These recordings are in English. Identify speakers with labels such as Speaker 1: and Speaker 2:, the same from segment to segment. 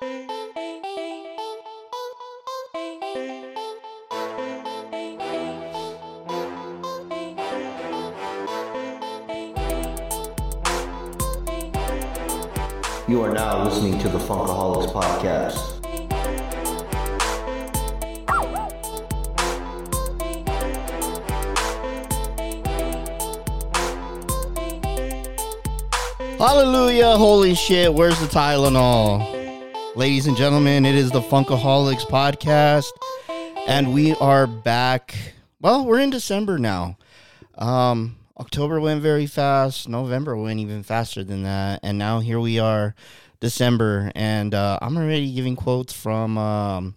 Speaker 1: You are now listening to the Funkaholiks Podcast.
Speaker 2: Hallelujah, holy shit, where's the Tylenol? Ladies and gentlemen, it is the Funkaholiks podcast, and we are back. Well, we're in December now. Um, October went very fast, November went even faster than that, and now here we are, December, and uh, I'm already giving quotes from um,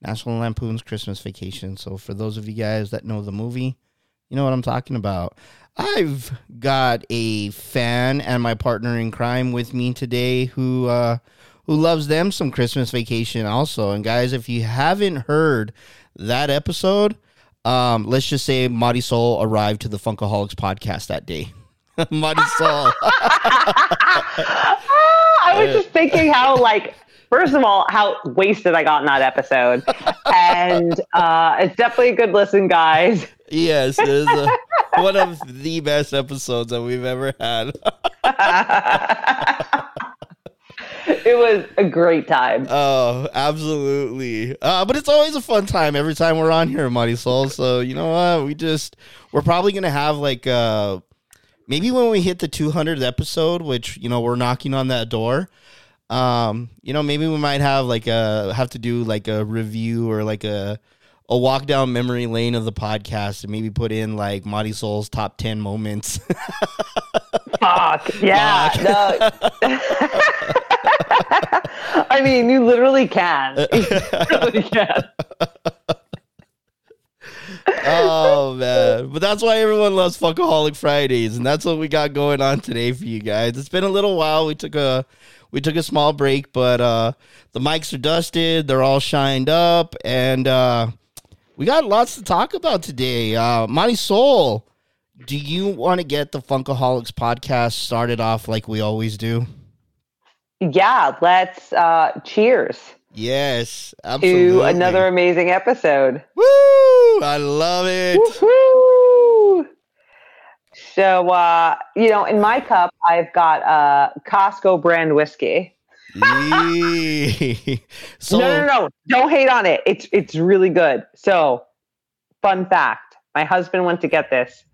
Speaker 2: National Lampoon's Christmas Vacation. So, for those of you guys that know the movie, you know what I'm talking about. I've got a fan and my partner in crime with me today who uh, who loves them some Christmas Vacation also. And guys, if you haven't heard that episode, um, let's just say Marisol arrived to the Funkaholiks podcast that day. Marisol.
Speaker 3: I was just thinking how like first of all how wasted I got in that episode, and uh, it's definitely a good listen, guys.
Speaker 2: yes, it is uh, one of the best episodes that we've ever had.
Speaker 3: It was a great time.
Speaker 2: Oh, absolutely. Uh, but it's always a fun time every time we're on here, Marisol. So you know what? We just we're probably gonna have like uh maybe when we hit the 200th episode, which you know we're knocking on that door. Um, you know, maybe we might have like a have to do like a review or like a a walk down memory lane of the podcast and maybe put in like Marisol's top 10 moments.
Speaker 3: Fuck yeah, no. I mean, you literally can. You literally can.
Speaker 2: oh man. But that's why everyone loves funkaholik fridays and that's what we got going on today for you guys. It's been a little while. We took a we took a small break but uh the mics are dusted. They're all shined up and uh we got lots to talk about today. Uh monty soul do you want to get the funkaholiks podcast started off like we always do
Speaker 3: Yeah, let's uh, cheers
Speaker 2: yes absolutely
Speaker 3: to another amazing episode.
Speaker 2: woo i love it
Speaker 3: Woo-hoo! So, uh, you know, in my cup, I've got uh, Costco brand whiskey.
Speaker 2: So
Speaker 3: no, no, no, don't hate on it. It's it's really good. So, fun fact: my husband went to get this,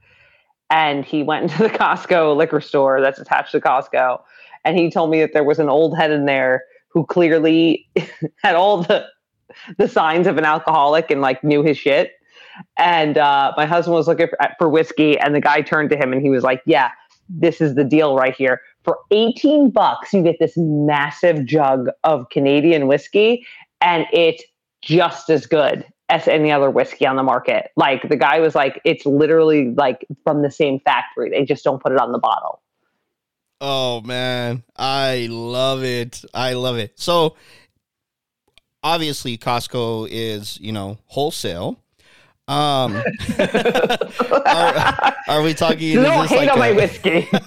Speaker 3: and he went into the Costco liquor store that's attached to Costco, and he told me that there was an old head in there who clearly had all the the signs of an alcoholic and like knew his shit. And uh, my husband was looking for, for whiskey, and the guy turned to him and he was like, "Yeah, this is the deal right here. For 18 bucks, you get this massive jug of Canadian whiskey, and it's just as good as any other whiskey on the market. Like the guy was like, it's literally like from the same factory. They just don't put it on the bottle.
Speaker 2: Oh man, I love it. I love it. So obviously Costco is, you know, wholesale. Um are, are we talking is
Speaker 3: don't hate
Speaker 2: like
Speaker 3: on my whiskey.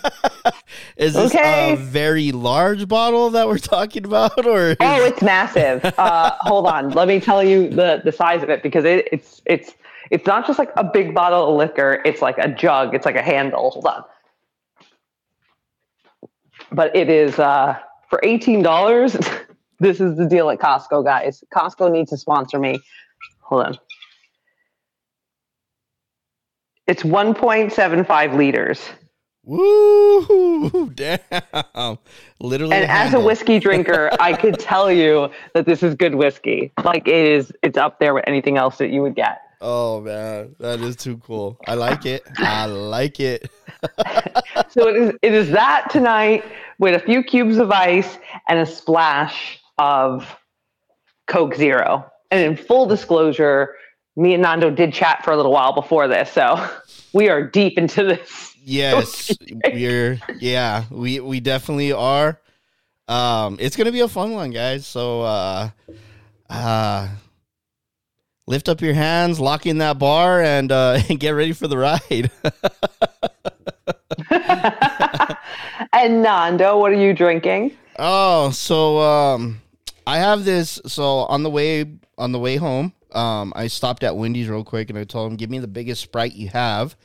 Speaker 2: Is this
Speaker 3: Okay.
Speaker 2: a very large bottle that we're talking about or
Speaker 3: oh, it's massive. Uh, hold on, let me tell you the the size of it because it, it's it's it's not just like a big bottle of liquor. It's like a jug. It's like a handle. Hold on. But it is uh, for eighteen dollars. this is the deal at Costco, guys. Costco needs to sponsor me. Hold on. It's 1.75 liters.
Speaker 2: Woo damn. Literally
Speaker 3: And
Speaker 2: a
Speaker 3: as a whiskey drinker, I could tell you that this is good whiskey. Like it is, it's up there with anything else that you would get.
Speaker 2: Oh man, that is too cool. I like it. I like it.
Speaker 3: So it is, it is that tonight with a few cubes of ice and a splash of Coke Zero. And in full disclosure, me and Nando did chat for a little while before this, so we are deep into this.
Speaker 2: Yes, we're yeah, we we definitely are. Um, it's gonna be a fun one, guys. So uh, uh, lift up your hands, lock in that bar, and uh, and get ready for the ride.
Speaker 3: and Nando, what are you drinking?
Speaker 2: oh, so um, I have this. So on the way on the way home, um, I stopped at Wendy's real quick and I told them, "Give me the biggest Sprite you have,"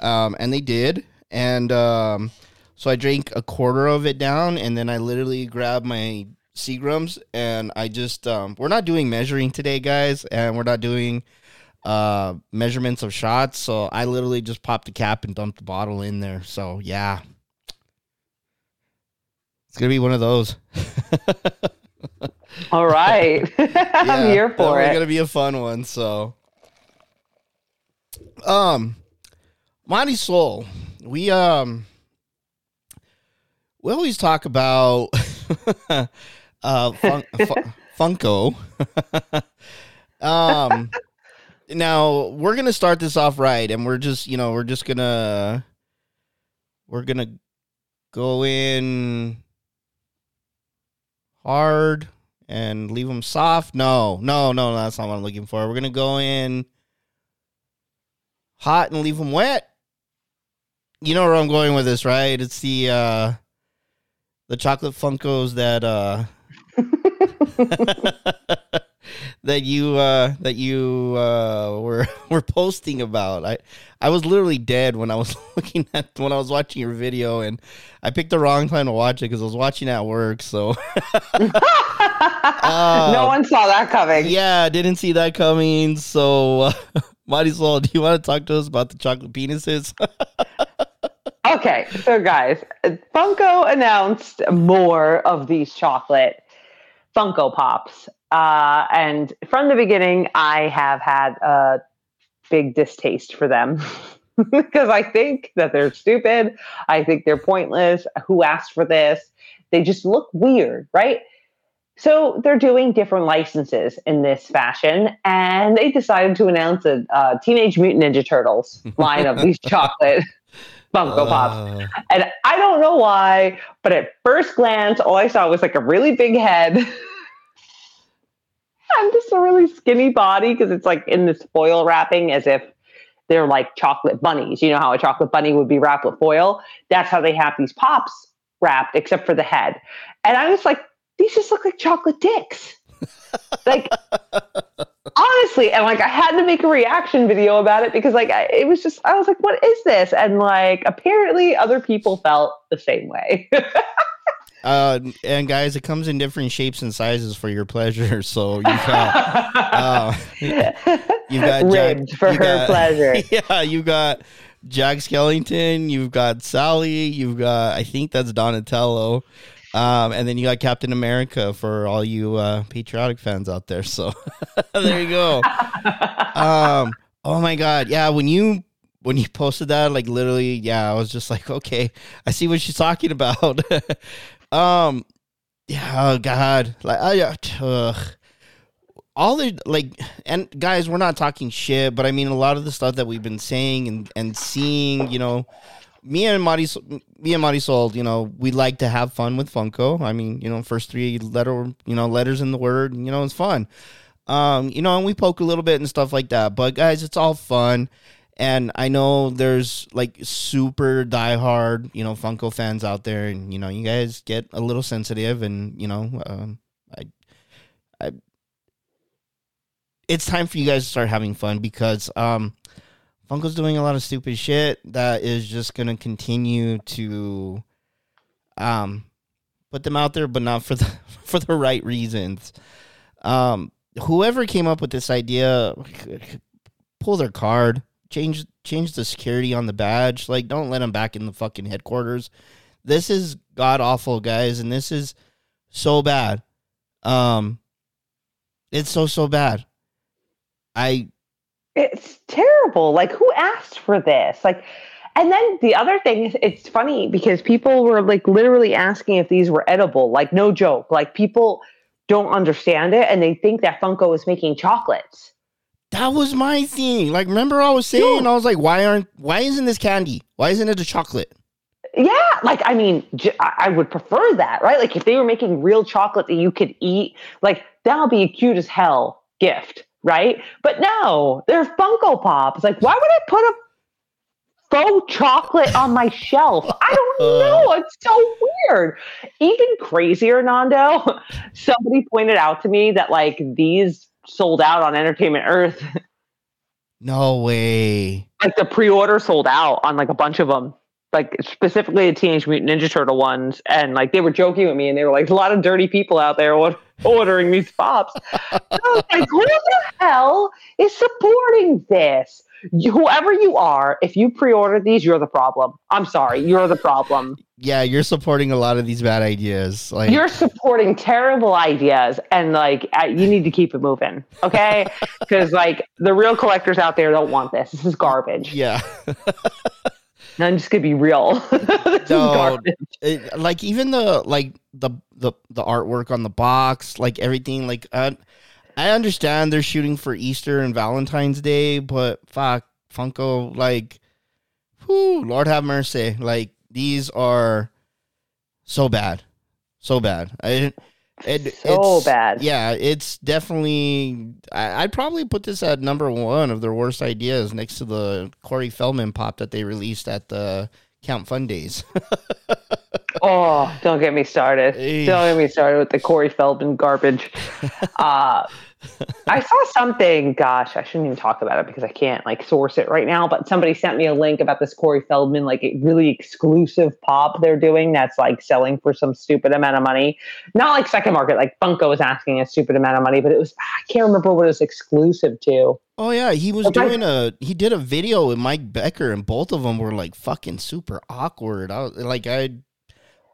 Speaker 2: um, and they did. And um, so I drank a quarter of it down, and then I literally grabbed my Seagrams and I just um, we're not doing measuring today, guys, and we're not doing uh measurements of shots. So I literally just popped the cap and dumped the bottle in there. So yeah, it's gonna be one of those.
Speaker 3: All right. I'm here for
Speaker 2: It's
Speaker 3: it.
Speaker 2: gonna be a fun one. So, um, Monty Soul, we um, we always talk about uh fun, fu- Funko. um, now we're gonna start this off right, and we're just you know we're just gonna we're gonna go in hard and leave them soft. No, no, no, that's not what I'm looking for. We're gonna go in hot and leave them wet. You know where I'm going with this, right? It's the uh the chocolate Funkos that uh that you uh that you uh were were posting about. I I was literally dead when I was looking at when I was watching your video and I picked the wrong time to watch it because I was watching at work. So
Speaker 3: no one saw that coming.
Speaker 2: yeah, didn't see that coming. So uh, might as well. Do you want to talk to us about the chocolate penises?
Speaker 3: Okay, so guys, Funko announced more of these chocolate Funko Pops. Uh, and from the beginning, I have had a big distaste for them because I think that they're stupid. I think they're pointless. Who asked for this? They just look weird, right? So they're doing different licenses in this fashion, and they decided to announce a uh, Teenage Mutant Ninja Turtles line of these chocolate Funko Pops.
Speaker 2: Uh,
Speaker 3: And I don't know why, but at first glance, all I saw was like a really big head. I'm just a really skinny body because it's like in this foil wrapping as if they're like chocolate bunnies. You know how a chocolate bunny would be wrapped with foil? That's how they have these pops wrapped, except for the head. And I was like, these just look like chocolate dicks. like, honestly, and like I had to make a reaction video about it because like I, it was just I was like, what is this? And like apparently other people felt the same way.
Speaker 2: uh, and guys, it comes in different shapes and sizes for your pleasure. So you've got uh, you've got Jack-
Speaker 3: ribbed for
Speaker 2: you
Speaker 3: her
Speaker 2: got-
Speaker 3: pleasure.
Speaker 2: yeah, you got Jack Skellington, you've got Sally, you've got I think that's Donatello. Um, and then you got Captain America for all you uh, patriotic fans out there. So there you go. Um, oh my god, yeah. When you when you posted that, like literally, yeah, I was just like, okay, I see what she's talking about. um, yeah, oh god, like I, uh, all the like, and guys, we're not talking shit, but I mean, a lot of the stuff that we've been saying and and seeing, you know, me and Marty, me and Marty Sold, you know, we like to have fun with Funko. I mean, you know, first three letter, you know, letters in the word, you know, it's fun. Um, you know, and we poke a little bit and stuff like that. But guys, it's all fun. And I know there's like super diehard, you know, Funko fans out there, and you know, you guys get a little sensitive, and you know, um, I, I, it's time for you guys to start having fun because um, Funko's doing a lot of stupid shit that is just gonna continue to, um, put them out there, but not for the for the right reasons. Um, whoever came up with this idea, pull their card, change change the security on the badge. Like, don't let them back in the fucking headquarters. This is god awful, guys, and this is so bad. Um, it's so so bad. I
Speaker 3: It's terrible. Like, who asked for this? Like, and then the other thing is, it's funny because people were like literally asking if these were edible. Like, no joke. Like, people don't understand it and they think that Funko is making chocolates.
Speaker 2: that was my thing. Like, remember I was saying,
Speaker 3: Yeah.
Speaker 2: I was like, why aren't why isn't this candy? Why isn't it a chocolate?
Speaker 3: Yeah, like I mean, j- I I would prefer that, right? Like if they were making real chocolate that you could eat, like that would be a cute as hell gift, right? But no, they're Funko Pops. Like, why would I put a faux chocolate on my shelf. I don't
Speaker 2: Uh.
Speaker 3: know. It's so weird. Even crazier, Nando. Somebody pointed out to me that like these sold out on Entertainment Earth.
Speaker 2: No way.
Speaker 3: like the pre-order sold out on like a bunch of them. Like specifically the Teenage Mutant Ninja Turtle ones, and like they were joking with me, and they were like, "A lot of dirty people out there ordering these pops." I was like, "Who the hell is supporting this? You, whoever you are, if you pre-order these, you're the problem. I'm sorry, you're the problem.
Speaker 2: Yeah, you're supporting a lot of these bad ideas. Like
Speaker 3: You're supporting terrible ideas, and like you need to keep it moving, okay? Because like the real collectors out there don't want this. This is garbage.
Speaker 2: yeah.
Speaker 3: And I'm just gonna be real.
Speaker 2: No. it, like even the like the the the artwork on the box, like everything. Like uh, I understand they're shooting for Easter and Valentine's Day, but fuck Funko, like, whoo, Lord have mercy. Like these are so bad, so bad. I, it,
Speaker 3: So
Speaker 2: it's-
Speaker 3: bad.
Speaker 2: Yeah, it's definitely. I, I'd probably put this at number one of their worst ideas, next to the Corey Feldman pop that they released at the Count Fun Days.
Speaker 3: Oh, don't get me started.
Speaker 2: Eesh.
Speaker 3: Don't get me started with the Corey Feldman garbage. uh, I saw something. Gosh, I shouldn't even talk about it because I can't like source it right now. But somebody sent me a link about this Corey Feldman like a really exclusive pop they're doing that's like selling for some stupid amount of money. Not like second market, like Funko was asking a stupid amount of money, but it was I can't remember what it was exclusive to.
Speaker 2: Oh yeah, he was
Speaker 3: Okay.
Speaker 2: doing a he did a video with Mike Becker, and both of them were like fucking super awkward. I was like I,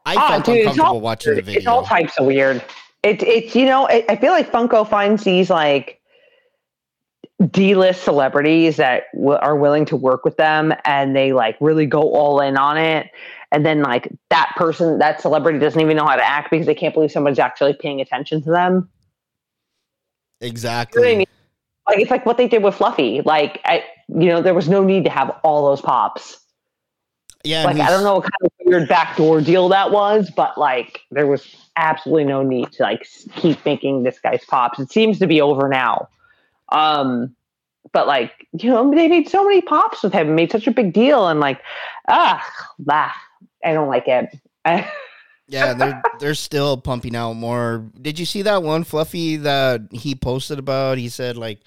Speaker 2: I
Speaker 3: Ah,
Speaker 2: felt
Speaker 3: dude,
Speaker 2: uncomfortable
Speaker 3: all
Speaker 2: watching the
Speaker 3: video. It's all types of weird. It, it's you know I I feel like Funko finds these like D-list celebrities that w- are willing to work with them, and they like really go all in on it. And then like that person, that celebrity doesn't even know how to act because they can't believe somebody's actually paying attention to them. You know I
Speaker 2: Exactly.
Speaker 3: mean? Like it's like what they did with Fluffy. Like I, you know, there was no need to have all those pops.
Speaker 2: Yeah,
Speaker 3: like I don't know what kind of weird backdoor deal that was, but like there was absolutely no need to like keep making this guy's pops. It seems to be over now. Um, but like you know, they made so many pops with him, made such a big deal, and like ah, bah, I don't like it.
Speaker 2: Yeah, they're they're still pumping out more. Did you see that one fluffy that he posted about? He said like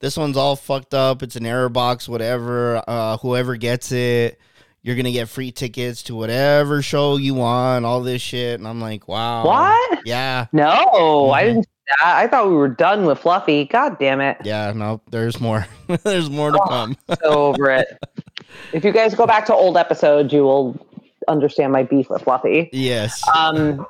Speaker 2: this one's all fucked up. It's an error box, whatever. Uh, whoever gets it, you're gonna get free tickets to whatever show you want. All this shit, and I'm like, wow,
Speaker 3: what?
Speaker 2: Yeah,
Speaker 3: No, I
Speaker 2: Mhm.
Speaker 3: didn't. see that. I thought we were done with Fluffy. God damn it!
Speaker 2: yeah. No, there's more. there's more to
Speaker 3: Oh.
Speaker 2: come.
Speaker 3: So over it. If you guys go back to old episodes, you will understand my beef with Fluffy.
Speaker 2: yes.
Speaker 3: Um,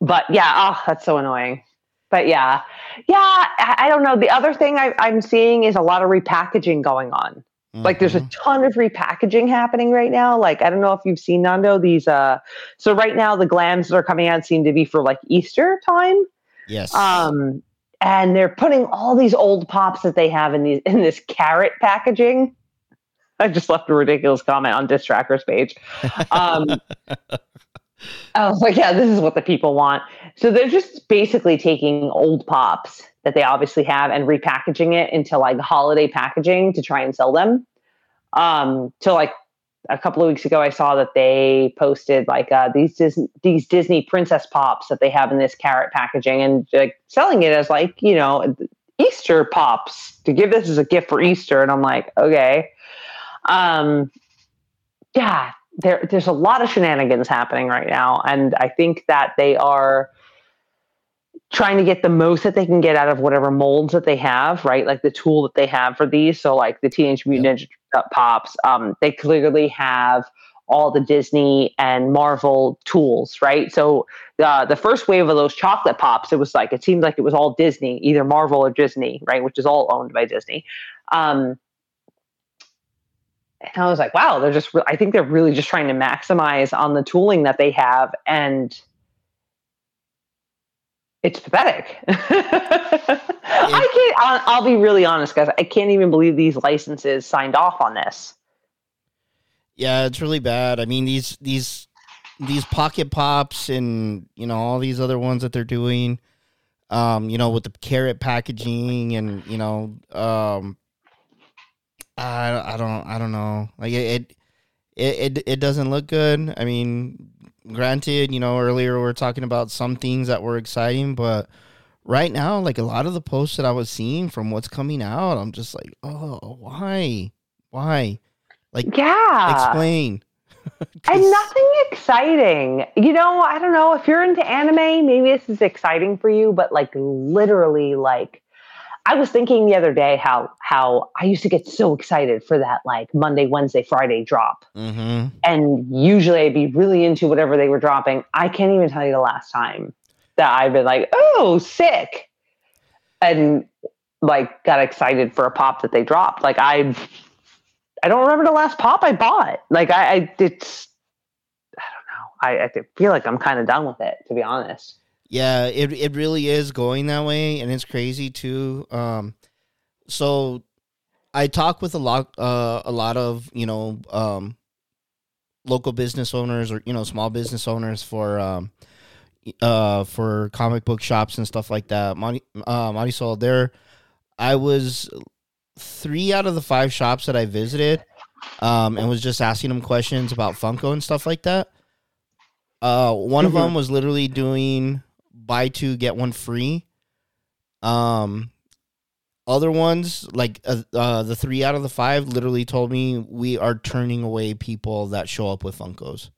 Speaker 3: but yeah, oh, that's so annoying. But yeah, yeah, I, I don't know. The other thing I, I'm seeing is a lot of repackaging going on. Like there's a
Speaker 2: Mhm.
Speaker 3: ton of repackaging happening right now. Like I don't know if you've seen Nando these. Uh, so right now the glams that are coming out seem to be for like Easter time.
Speaker 2: yes.
Speaker 3: Um, and they're putting all these old pops that they have in these in this carrot packaging. I just left a ridiculous comment on Diss Tracker's page. Um, I was like, yeah, this is what the people want. So they're just basically taking old pops that they obviously have and repackaging it into like holiday packaging to try and sell them. Um, so like a couple of weeks ago, I saw that they posted like uh, these Disney, these Disney princess pops that they have in this carrot packaging and like selling it as like you know Easter pops to give this as a gift for Easter. And I'm like, okay, um, yeah, there there's a lot of shenanigans happening right now, and I think that they are trying to get the most that they can get out of whatever molds that they have, right? Like the tool that they have for these. So like the Teenage Mutant Ninja Pops, um, they clearly have all the Disney and Marvel tools, right? So uh, the first wave of those chocolate pops, it was like it seemed like it was all Disney, either Marvel or Disney, right? Which is all owned by Disney. Um, and I was like, wow, they're just. I think they're really just trying to maximize on the tooling that they have, and it's pathetic. I can't. I'll, I'll be really honest, guys. I can't even believe these licenses signed off on this.
Speaker 2: Yeah, it's really bad. I mean these these these pocket pops and you know all these other ones that they're doing, um, you know with the carrot packaging and you know um, I I don't I don't know. Like it it it, it doesn't look good. I mean, granted, you know, earlier we were talking about some things that were exciting, but right now, like a lot of the posts that I was seeing from what's coming out, I'm just like, oh, why, why? Like,
Speaker 3: Yeah.
Speaker 2: explain.
Speaker 3: and nothing exciting. You know, I don't know if you're into anime, maybe this is exciting for you, but like literally like I was thinking the other day how how I used to get so excited for that like Monday, Wednesday, Friday drop.
Speaker 2: Mhm.
Speaker 3: And usually I'd be really into whatever they were dropping. I can't even tell you the last time that I've been like, "Oh, sick." And like got excited for a pop that they dropped. Like I I don't remember the last pop I bought. Like I, I it's I don't know. I, I feel like I'm kind of done with it, to be honest.
Speaker 2: Yeah, it it really is going that way, and it's crazy too. Um, so I talk with a lot, uh, a lot of you know, um, local business owners or you know, small business owners for um, uh, for comic book shops and stuff like that. Monty, uh, Marisol, there, I was three out of the five shops that I visited, um, and was just asking them questions about Funko and stuff like that. Uh, one of
Speaker 3: Mhm.
Speaker 2: them was literally doing buy two get one free. Um, other ones like uh, uh, the three out of the five literally told me we are turning away people that show up with Funkos.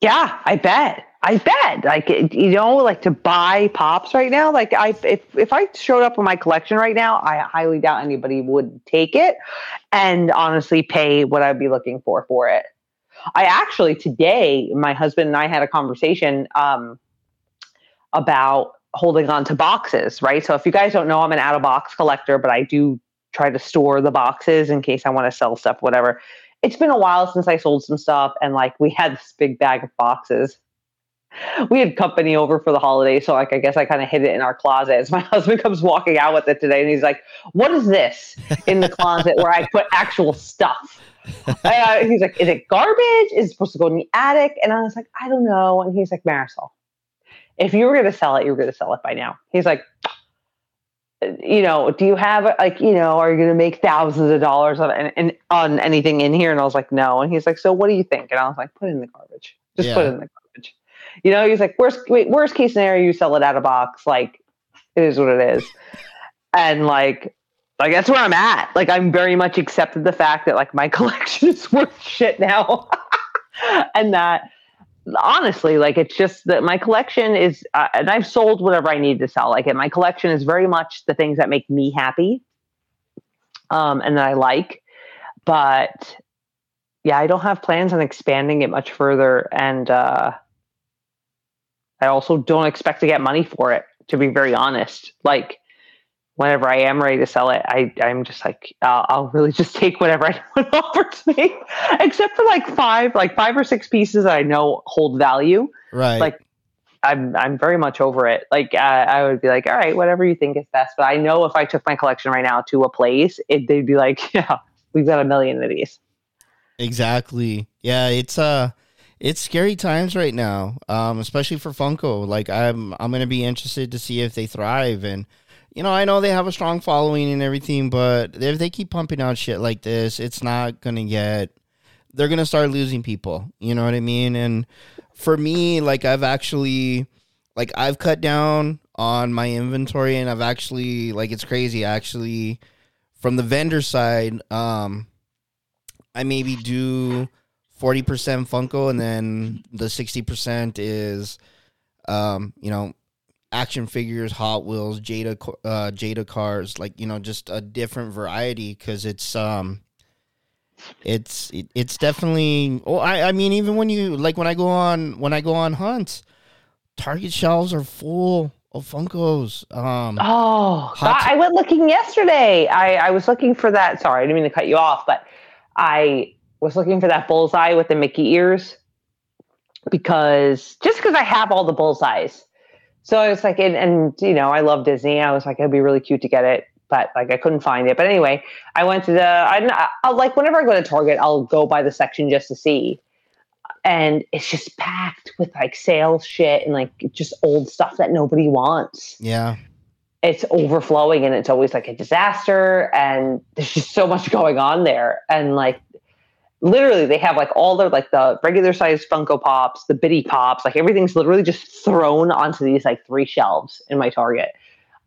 Speaker 3: Yeah, I bet. I bet. Like you know, like to buy pops right now. Like I, if if I showed up with my collection right now, I highly doubt anybody would take it, and honestly, pay what I'd be looking for for it. I actually today, my husband and I had a conversation um, about holding on to boxes. Right. So if you guys don't know, I'm an out of box collector, but I do try to store the boxes in case I want to sell stuff, whatever it's been a while since I sold some stuff, and like we had this big bag of boxes. We had company over for the holiday, so like I guess I kind of hid it in our closet. As my husband comes walking out with it today, and he's like, "What is this in the closet where I put actual stuff?" Uh, he's like, "Is it garbage? Is it supposed to go in the attic?" And I was like, "I don't know." And he's like, "Marisol, if you were going to sell it, you were going to sell it by now." He's like, you know, do you have like, you know, are you going to make thousands of dollars on and on anything in here? And I was like, no. And he's like, so what do you think? And I was like, put it in the garbage. Just put it in the garbage. You know, he's like, worst wait, worst case scenario, you sell it out of box. Like, it is what it is. and like, like that's where I'm at. Like, I'm very much accepted the fact that like my collection is worth shit now, and that honestly, like it's just that my collection is, uh, and I've sold whatever I need to sell. Like, and my collection is very much the things that make me happy, um, and that I like. But yeah, I don't have plans on expanding it much further, and uh, I also don't expect to get money for it. To be very honest, like whenever I am ready to sell it, I I'm just like I'll, I'll really just take whatever anyone offers me, except for like five, like five or six pieces that I know hold value.
Speaker 2: Right.
Speaker 3: Like, I'm I'm very much over it. Like uh, I would be like, all right, whatever you think is best. But I know if I took my collection right now to a place, it, they'd be like, yeah, we've got a million of these.
Speaker 2: Exactly. Yeah, it's uh it's scary times right now. Um especially for Funko. Like I'm I'm going to be interested to see if they thrive and you know, I know they have a strong following and everything, but if they keep pumping out shit like this, it's not to get they're to start losing people. You know what I mean? And for me, like I've actually like I've cut down on my inventory and I've actually like it's crazy actually from the vendor side um I maybe do 40% Funko and then the 60% is um you know action figures, Hot Wheels, Jada uh Jada cars, like you know just a different variety cuz it's um it's it, it's definitely oh I I mean even when you like when I go on when I go on hunts Target shelves are full of Funkos. Um
Speaker 3: Oh,
Speaker 2: Hot
Speaker 3: God, I went looking yesterday. I, I was looking for that. Sorry, I didn't mean to cut you off, but I was looking for that bullseye with the Mickey ears because just because I have all the bullseyes. So I was like, and, and you know, I love Disney. I was like, it'd be really cute to get it, but like I couldn't find it. But anyway, I went to the. I, I'll like whenever I go to Target, I'll go by the section just to see, and it's just packed with like sales shit and like just old stuff that nobody wants
Speaker 2: yeah.
Speaker 3: it's overflowing and it's always like a disaster and there's just so much going on there and like literally they have like all their like the regular size funko pops the bitty pops like everything's literally just thrown onto these like three shelves in my target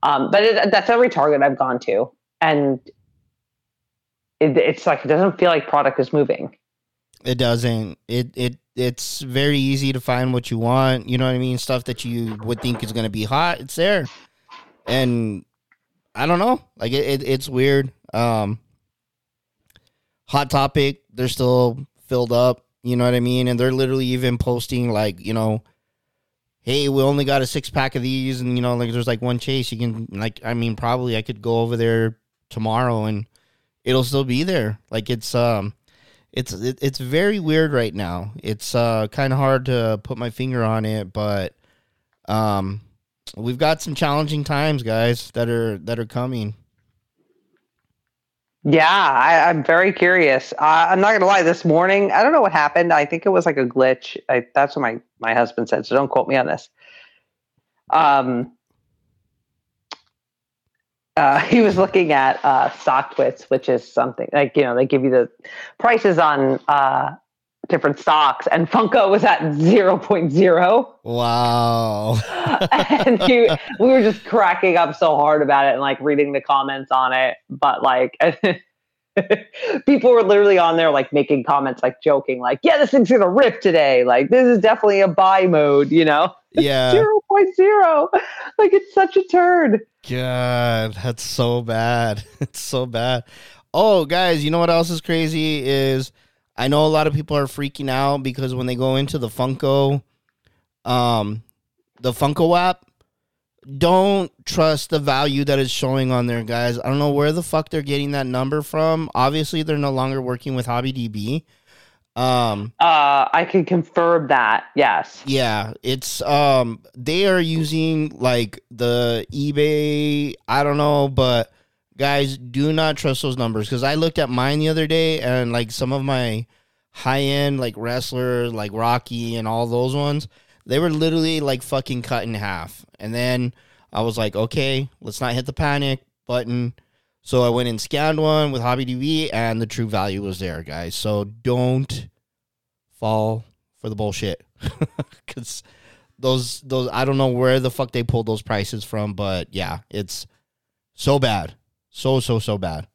Speaker 3: um, but it, that's every target i've gone to and it, it's like it doesn't feel like product is moving
Speaker 2: It doesn't. It it it's very easy to find what you want. You know what I mean? Stuff that you would think is gonna be hot, it's there. And I don't know. Like it, it it's weird. Um Hot topic, they're still filled up, you know what I mean? And they're literally even posting like, you know, hey, we only got a six pack of these and you know, like there's like one chase. You can like I mean probably I could go over there tomorrow and it'll still be there. Like it's um it's it, it's very weird right now. It's uh kind of hard to put my finger on it, but um we've got some challenging times, guys, that are that are coming.
Speaker 3: Yeah, I, I'm very curious. Uh, I'm not gonna lie. This morning, I don't know what happened. I think it was like a glitch. I, that's what my my husband said. So don't quote me on this. Um, uh, he was looking at uh, StockTwits, which is something like you know they give you the prices on uh, different stocks, and Funko was at zero point zero.
Speaker 2: Wow.
Speaker 3: and he, we were just cracking up so hard about it and like reading the comments on it. But like, people were literally on there like making comments, like joking, like, "Yeah, this thing's gonna rip today. Like, this is definitely a buy mode." You know,
Speaker 2: Yeah.
Speaker 3: zero point zero. Like, it's such a turd.
Speaker 2: God, that's so bad. It's so bad. Oh, guys, you know what else is crazy is I know a lot of people are freaking out because when they go into the Funko um the Funko app, don't trust the value that is showing on there, guys. I don't know where the fuck they're getting that number from. Obviously, they're no longer working with HobbyDB. Um
Speaker 3: Uh, I can confirm that. Yes.
Speaker 2: yeah, it's um they are using like the eBay, I don't know, but guys, do not trust those numbers cuz I looked at mine the other day and like some of my high-end like wrestlers like Rocky and all those ones, they were literally like fucking cut in half. And then I was like, "Okay, let's not hit the panic button." So I went and scanned one with HobbyDB and the true value was there, guys. So don't fall for the bullshit because those those I don't know where the fuck they pulled those prices from, but yeah, it's so bad, so so so bad.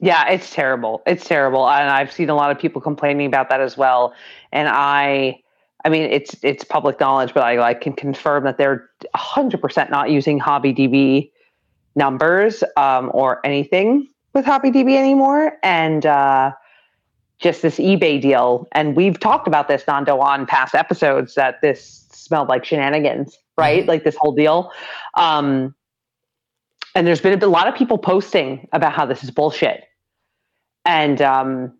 Speaker 3: Yeah, it's terrible. It's terrible, and I've seen a lot of people complaining about that as well. And I, I mean, it's it's public knowledge, but I like can confirm that they're hundred percent not using HobbyDB numbers um, or anything with HobbyDB anymore, and uh, just this eBay deal. And we've talked about this, Nando, on past episodes that this smelled like shenanigans, right? Like this whole deal. Um, and there's been a lot of people posting about how this is bullshit. And um,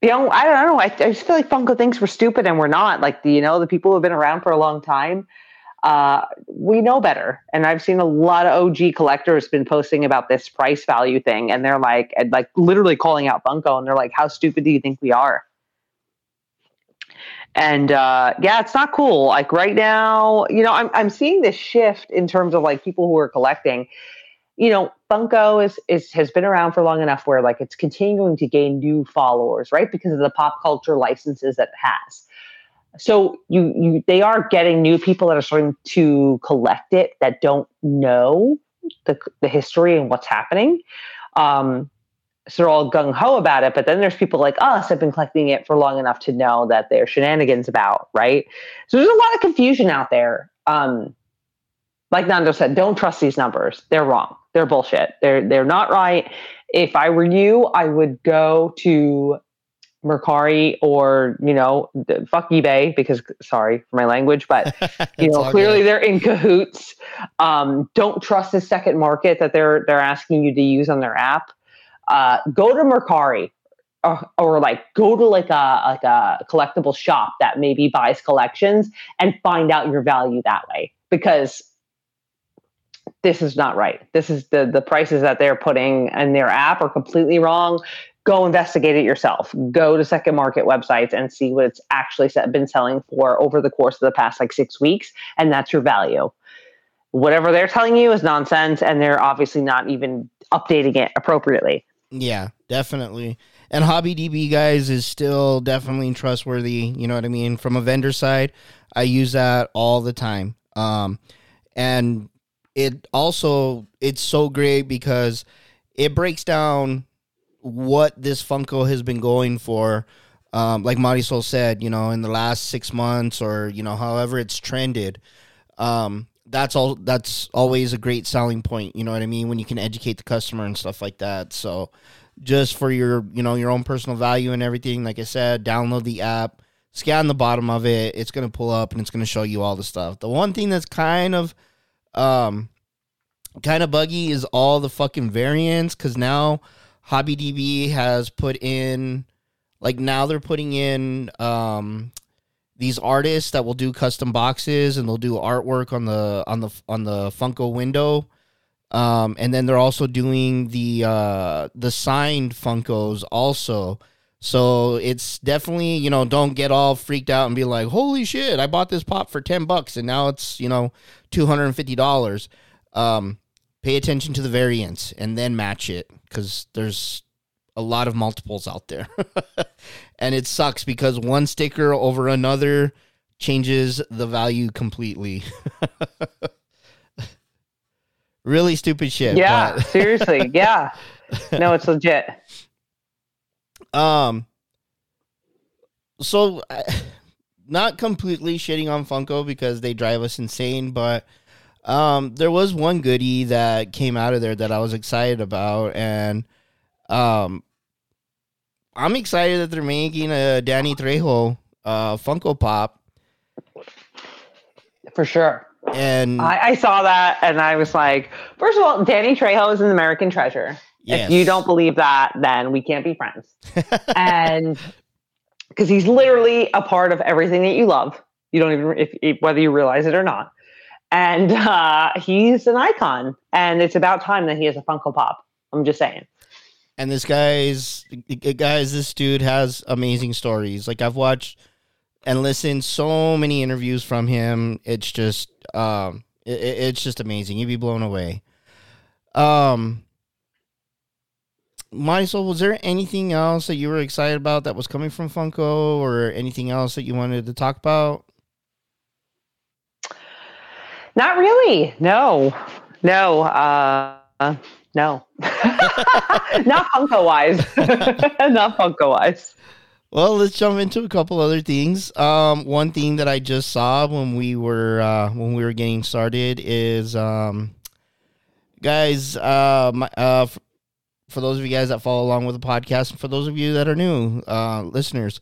Speaker 3: you know, I don't know. I, I just feel like Funko thinks we're stupid and we're not. Like you know, the people who have been around for a long time, uh, we know better. And I've seen a lot of OG collectors been posting about this price value thing, and they're like, and like literally calling out Funko, and they're like, "How stupid do you think we are?" And uh, yeah, it's not cool. Like right now, you know, I'm I'm seeing this shift in terms of like people who are collecting you know, Funko is is has been around for long enough where like it's continuing to gain new followers, right? Because of the pop culture licenses that it has. So you you they are getting new people that are starting to collect it that don't know the the history and what's happening. Um, so they're all gung ho about it, but then there's people like us have been collecting it for long enough to know that there's shenanigans about, right? So there's a lot of confusion out there. Um, like Nando said, don't trust these numbers. They're wrong. They're bullshit. They're they're not right. If I were you, I would go to Mercari or you know the- fuck eBay because sorry for my language, but you know clearly
Speaker 2: good.
Speaker 3: they're in cahoots. Um, don't trust the second market that they're they're asking you to use on their app. Uh, go to Mercari or, or like go to like a like a collectible shop that maybe buys collections and find out your value that way because this is not right. This is the the prices that they're putting in their app are completely wrong. go investigate it yourself. Go to second market websites and see what it's actually been selling for over the course of the past like six weeks, and that's your value. Whatever they're telling you is nonsense, and they're obviously not even updating it appropriately.
Speaker 2: Yeah, definitely. And HobbyDB guys is still definitely trustworthy. You know what I mean? From a vendor side, I use that all the time. Um, and it also it's so great because it breaks down what this Funko has been going for. Um, like Marisol said, you know, in the last six months or you know, however it's trended. Um, that's all. That's always a great selling point. You know what I mean when you can educate the customer and stuff like that. So, just for your you know your own personal value and everything, like I said, download the app, scan the bottom of it. It's gonna pull up and it's gonna show you all the stuff. The one thing that's kind of um kind of buggy is all the fucking variants because now HobbyDB has put in like now they're putting in um these artists that will do custom boxes and they'll do artwork on the on the on the Funko window. Um, and then they're also doing the uh, the signed Funkos also. So it's definitely you know don't get all freaked out and be like holy shit I bought this pop for ten bucks and now it's you know two hundred and fifty dollars. Um, pay attention to the variants and then match it because there's a lot of multiples out there. and it sucks because one sticker over another changes the value completely. really stupid shit.
Speaker 3: Yeah, seriously. Yeah. No, it's legit.
Speaker 2: Um so not completely shitting on Funko because they drive us insane, but um, there was one goodie that came out of there that I was excited about, and um, I'm excited that they're making a Danny Trejo uh, Funko Pop.
Speaker 3: For sure.
Speaker 2: And
Speaker 3: I, I, saw that and I was like, first of all, Danny Trejo is an American treasure. Yes. If you don't believe that, then we can't be friends. and because he's literally a part of everything that you love. You don't even, if, if whether you realize it or not and uh, he's an icon. And it's about time that he has a Funko Pop. I'm just saying.
Speaker 2: And this guy's guys, this dude has amazing stories. Like I've watched and listened so many interviews from him. It's just, um, it, it's just amazing. You'd be blown away. Um, Marisol, was there anything else that you were excited about that was coming from Funko, or anything else that you wanted to talk about?
Speaker 3: Not really. No, no, uh, no. Not Funko wise. Not Funko wise.
Speaker 2: Well, let's jump into a couple other things. Um, one thing that I just saw when we were uh, when we were getting started is, um, guys, uh, my, uh, f- for those of you guys that follow along with the podcast, and for those of you that are new uh, listeners,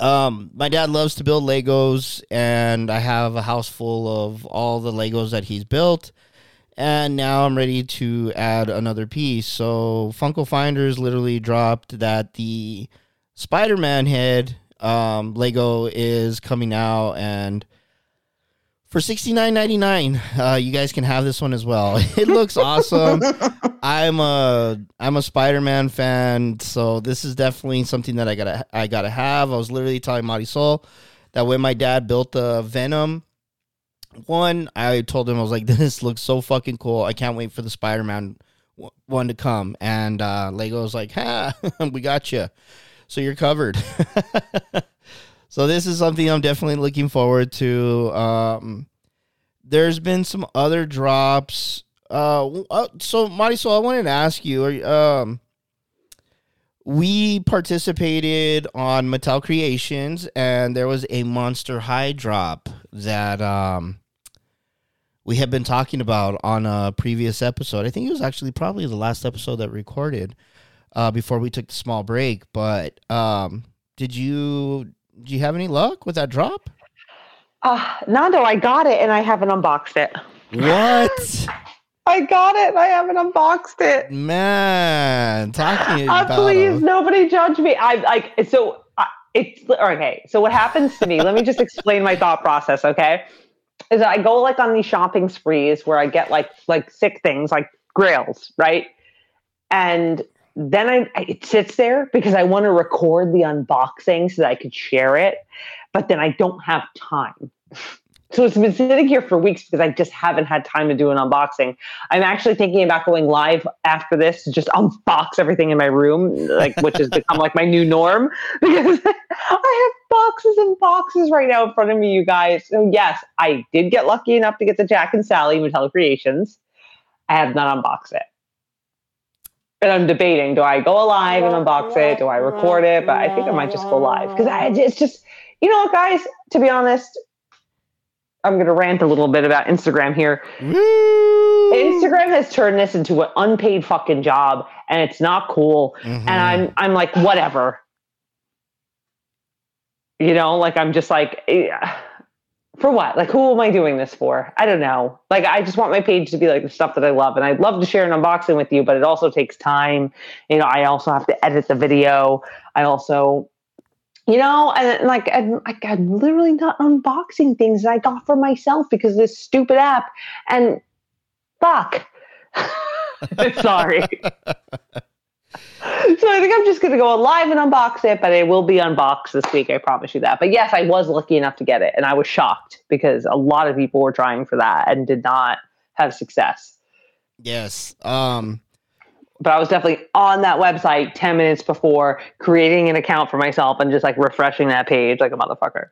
Speaker 2: um, my dad loves to build Legos, and I have a house full of all the Legos that he's built. And now I'm ready to add another piece. So Funko Finders literally dropped that the Spider Man head um, Lego is coming out, and for sixty nine ninety nine. Uh, you guys can have this one as well. It looks awesome. I'm a I'm a Spider Man fan, so this is definitely something that I gotta I gotta have. I was literally telling Marisol that when my dad built the Venom one, I told him I was like, "This looks so fucking cool. I can't wait for the Spider Man one to come." And uh, Lego's like, "Ha, we got you. So you're covered." So this is something I'm definitely looking forward to. Um, there's been some other drops. Uh, uh so Marisol, I wanted to ask you. Um, we participated on Mattel Creations, and there was a Monster High drop that um, we have been talking about on a previous episode. I think it was actually probably the last episode that recorded uh, before we took the small break. But um, did you do you have any luck with that drop?
Speaker 3: Uh, Nando, I got it and I haven't unboxed it.
Speaker 2: What?
Speaker 3: I got it and I haven't unboxed it.
Speaker 2: Man, talking uh,
Speaker 3: Please, nobody judge me. I like so. Uh, it's okay. So what happens to me? let me just explain my thought process. Okay, is I go like on these shopping sprees where I get like like sick things like grails, right? And then I it sits there because I want to record the unboxing so that I could share it, but then I don't have time. So it's been sitting here for weeks because I just haven't had time to do an unboxing. I'm actually thinking about going live after this to just unbox everything in my room, like which has become like my new norm because I have boxes and boxes right now in front of me, you guys. So yes, I did get lucky enough to get the Jack and Sally Mattel Creations. I have not unboxed it. And I'm debating: do I go live and unbox it? Do I record it? But I think I might just go live because it's just, you know guys. To be honest, I'm going to rant a little bit about Instagram here.
Speaker 2: Woo!
Speaker 3: Instagram has turned this into an unpaid fucking job, and it's not cool.
Speaker 2: Mhm.
Speaker 3: And I'm I'm like whatever. You know, like I'm just like eh, for what? Like who am I doing this for? I don't know. Like I just want my page to be like the stuff that I love, and I'd love to share an unboxing with you, but it also takes time. You know, I also have to edit the video. I also you know, and like, and, like I'm literally not unboxing things that I got for myself because of this stupid app. And fuck. Sorry. so I think I'm just going to go live and unbox it, but it will be unboxed this week. I promise you that. But yes, I was lucky enough to get it, and I was shocked because a lot of people were trying for that and did not have success.
Speaker 2: Yes. Um.
Speaker 3: But I was definitely on that website 10 minutes before creating an account for myself and just like refreshing that page like a motherfucker.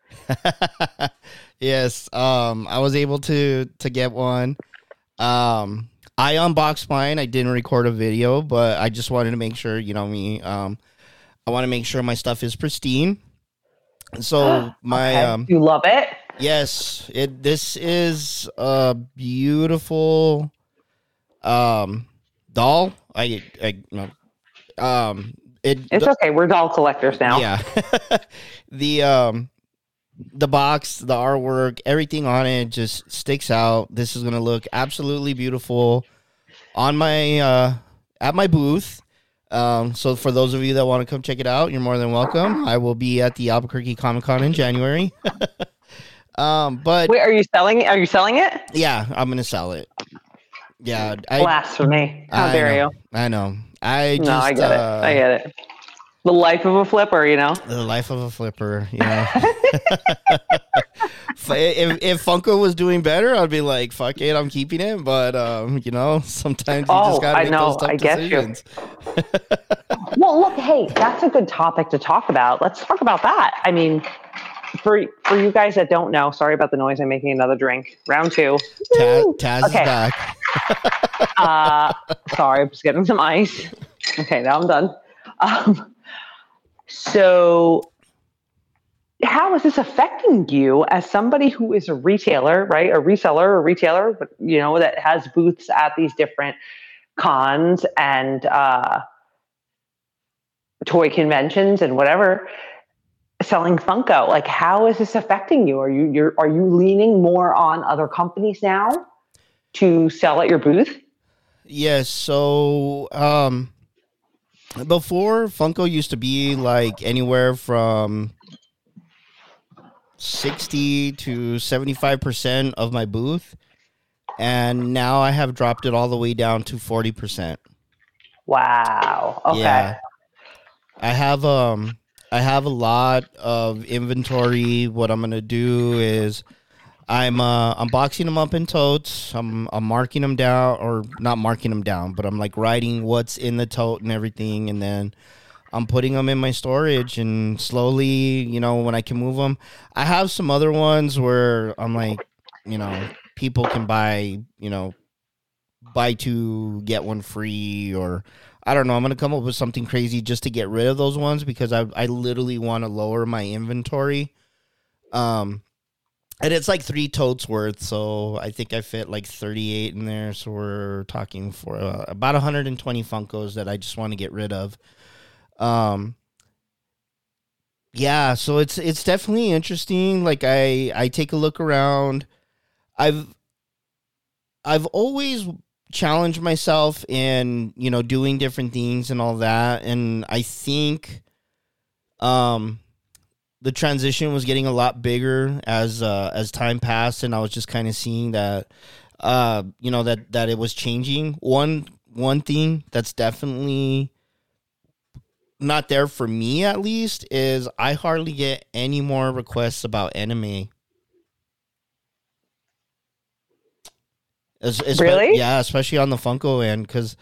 Speaker 2: yes. Um. I was able to to get one. Um. I unboxed mine. I didn't record a video, but I just wanted to make sure, you know me. Um. I want to make sure my stuff is pristine. So my
Speaker 3: Okay.
Speaker 2: um.
Speaker 3: you love it?
Speaker 2: Yes, it. This is a beautiful um doll. I, I no, um it.
Speaker 3: It's
Speaker 2: the-
Speaker 3: okay. We're doll collectors now.
Speaker 2: yeah, the um the box, the artwork, everything on it just sticks out. This is gonna look absolutely beautiful on my uh at my booth. Um, so for those of you that want to come check it out, you're more than welcome. I will be at the Albuquerque Comic Con in January. um, but
Speaker 3: Wait, are you selling? Are you selling it?
Speaker 2: yeah, I'm gonna sell it. Yeah, I
Speaker 3: Blasphemy. How
Speaker 2: I
Speaker 3: dare
Speaker 2: know.
Speaker 3: you?
Speaker 2: I know. I just
Speaker 3: no, I get
Speaker 2: uh,
Speaker 3: it. I get it. The life of a flipper, you know?
Speaker 2: the life of a flipper, you know. if, if Funko was doing better, I'd be like, "Fuck it, I'm keeping it." But um, you know, sometimes you
Speaker 3: Oh,
Speaker 2: just gotta
Speaker 3: I
Speaker 2: make
Speaker 3: know,
Speaker 2: those tough
Speaker 3: I you.
Speaker 2: decisions.
Speaker 3: Well, look, hey, that's a good topic to talk about. Let's talk about that. I mean, for for you guys that don't know, sorry about the noise. I'm making another drink. Round two.
Speaker 2: Taz, Taz
Speaker 3: Okay.
Speaker 2: is back.
Speaker 3: Uh, sorry, I'm just getting some ice. Okay, now I'm done. Um, so, how is this affecting you as somebody who is a retailer, right? A reseller a retailer, but you know that has booths at these different cons and uh, toy conventions and whatever. Selling Funko, like how is this affecting you? Are you you're, are you leaning more on other companies now to sell at your booth?
Speaker 2: Yes. So, um, before Funko used to be like anywhere from sixty to seventy-five percent of my booth, and now I have dropped it all the way down to forty percent.
Speaker 3: Wow. Okay.
Speaker 2: Yeah. I have um I have a lot of inventory. What I'm gonna do is I'm uh I'm boxing them up in totes. I'm I'm marking them down or not marking them down, but I'm like writing what's in the tote and everything, and then I'm putting them in my storage and slowly, you know, when I can move them. I have some other ones where I'm like, you know, people can buy, you know, buy two get one free or I don't know. I'm gonna come up with something crazy just to get rid of those ones because I I literally want to lower my inventory. Um, and it's like three totes worth, so I think I fit like 38 in there. So we're talking for uh, about 120 Funkos that I just want to get rid of. Um, yeah, so it's it's definitely interesting. Like I I take a look around. I've I've always challenged myself in you know doing different things and all that and i think um the transition was getting a lot bigger as uh as time passed and i was just kind of seeing that uh you know that that it was changing one one thing that's definitely not there for me at least is I hardly get any more requests about anime. As, as-
Speaker 3: Really?
Speaker 2: Yeah, especially on the Funko end because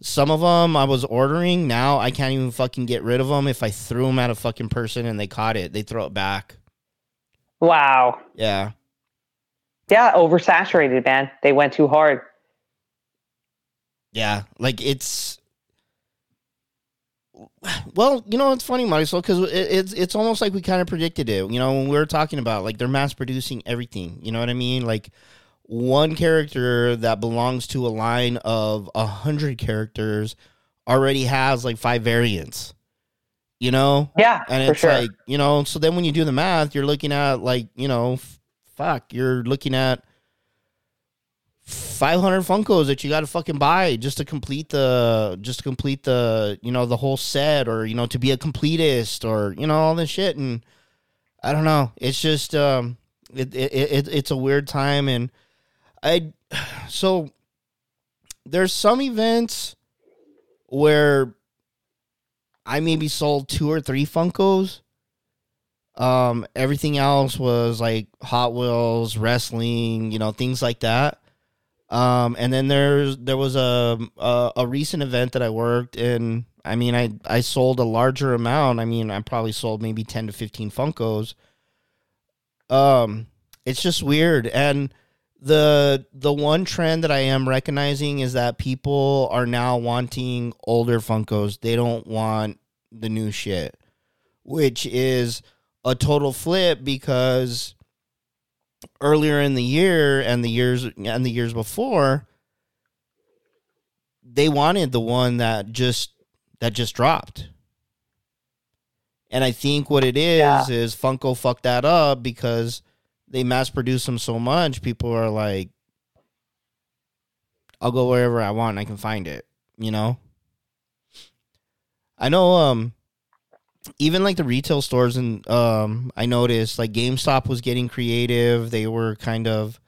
Speaker 2: some of them I was ordering now I can't even fucking get rid of them if I threw them at a fucking person and they caught it they throw it back.
Speaker 3: Wow.
Speaker 2: Yeah.
Speaker 3: Yeah, oversaturated, man. They went too hard.
Speaker 2: Yeah, like it's. Well, you know it's funny, Marisol, because it, it's it's almost like we kind of predicted it. You know, when we were talking about like they're mass producing everything. You know what I mean? Like one character that belongs to a line of a hundred characters already has like five variants. You know,
Speaker 3: Yeah,
Speaker 2: and
Speaker 3: for
Speaker 2: it's
Speaker 3: sure.
Speaker 2: like you know. So then when you do the math, you're looking at like you know, f- fuck, you're looking at 500 Funkos that you got to fucking buy just to complete the just to complete the you know the whole set or you know to be a completist or you know all this shit and I don't know it's just um it it, it it's a weird time and I so there's some events where I maybe sold two or three Funkos um everything else was like Hot Wheels wrestling you know things like that um, and then there's there was a, a a recent event that I worked in. I mean, I I sold a larger amount. I mean, I probably sold maybe ten to fifteen Funkos. Um, it's just weird, and the the one trend that I am recognizing is that people are now wanting older Funkos. They don't want the new shit, which is a total flip because earlier in the year and the years and the years before they wanted the one that just that just dropped and i think what it is
Speaker 3: Yeah.
Speaker 2: is funko fucked that up because they mass produce them so much people are like i'll go wherever i want i can find it you know i know um even like the retail stores and um I noticed like GameStop was getting creative. They were kind of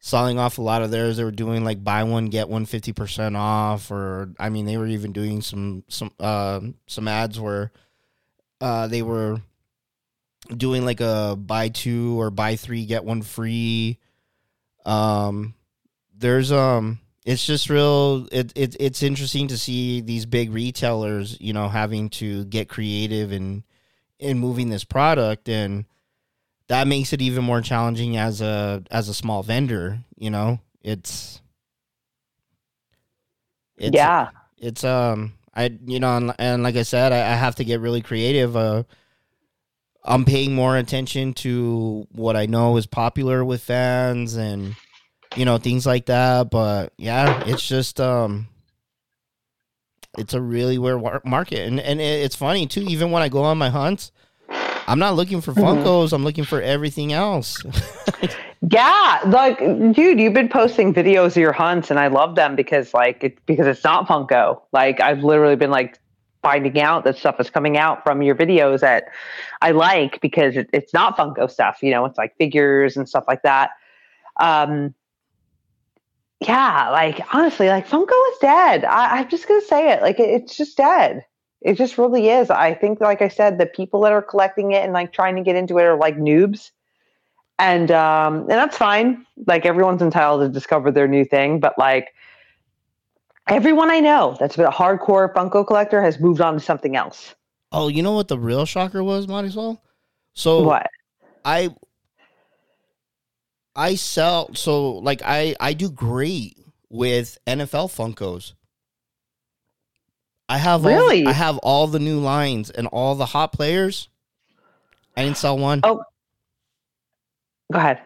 Speaker 2: selling off a lot of theirs. They were doing like buy one get one 50% off or I mean they were even doing some some uh, some ads where uh they were doing like a buy two or buy three get one free. Um there's um it's just real it, it it's interesting to see these big retailers you know having to get creative and in moving this product and that makes it even more challenging as a as a small vendor you know it's it's
Speaker 3: yeah.
Speaker 2: it's um i you know and, and like i said I, I have to get really creative uh i'm paying more attention to what i know is popular with fans and you know things like that but yeah it's just um it's a really weird market and and it's funny too even when i go on my hunts i'm not looking for
Speaker 3: Mhm.
Speaker 2: funkos i'm looking for everything else
Speaker 3: Yeah, like dude, you've been posting videos of your hunts, and I love them because like it because it's not Funko. Like I've literally been like finding out that stuff is coming out from your videos that I like because it, it's not Funko stuff. You know, it's like figures and stuff like that. Um, yeah, like honestly, like Funko is dead. I, I'm just gonna say it. Like it, it's just dead. It just really is. I think, like I said, the people that are collecting it and like trying to get into it are like noobs and um and that's fine like everyone's entitled to discover their new thing but like everyone i know that's been a hardcore funko collector has moved on to something else
Speaker 2: oh you know what the real shocker was marisol so
Speaker 3: what
Speaker 2: I I sell so like I I do great with NFL Funkos. I have
Speaker 3: Really?
Speaker 2: all, I have all the new lines and all the hot players. I didn't sell one.
Speaker 3: Oh. go ahead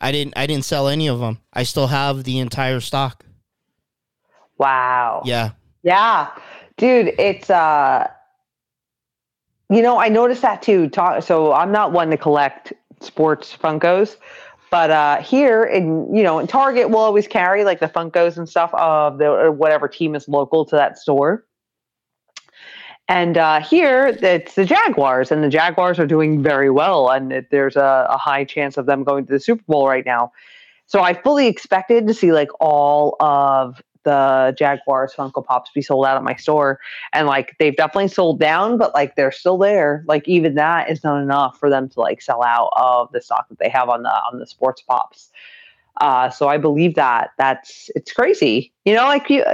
Speaker 2: I didn't I didn't sell any of them. I still have the entire stock.
Speaker 3: wow
Speaker 2: Yeah.
Speaker 3: yeah dude it's uh you know i noticed that too so i'm not one to collect sports funkos but uh here in you know in target we'll always carry like the funkos and stuff of the whatever team is local to that store and uh, here it's the Jaguars, and the Jaguars are doing very well, and it, there's a, a high chance of them going to the Super Bowl right now. So I fully expected to see like all of the Jaguars Funko Pops be sold out at my store, and like they've definitely sold down, but like they're still there. Like even that is not enough for them to like sell out of the stock that they have on the on the sports pops. Uh, so I believe that that's it's crazy. You know, like you,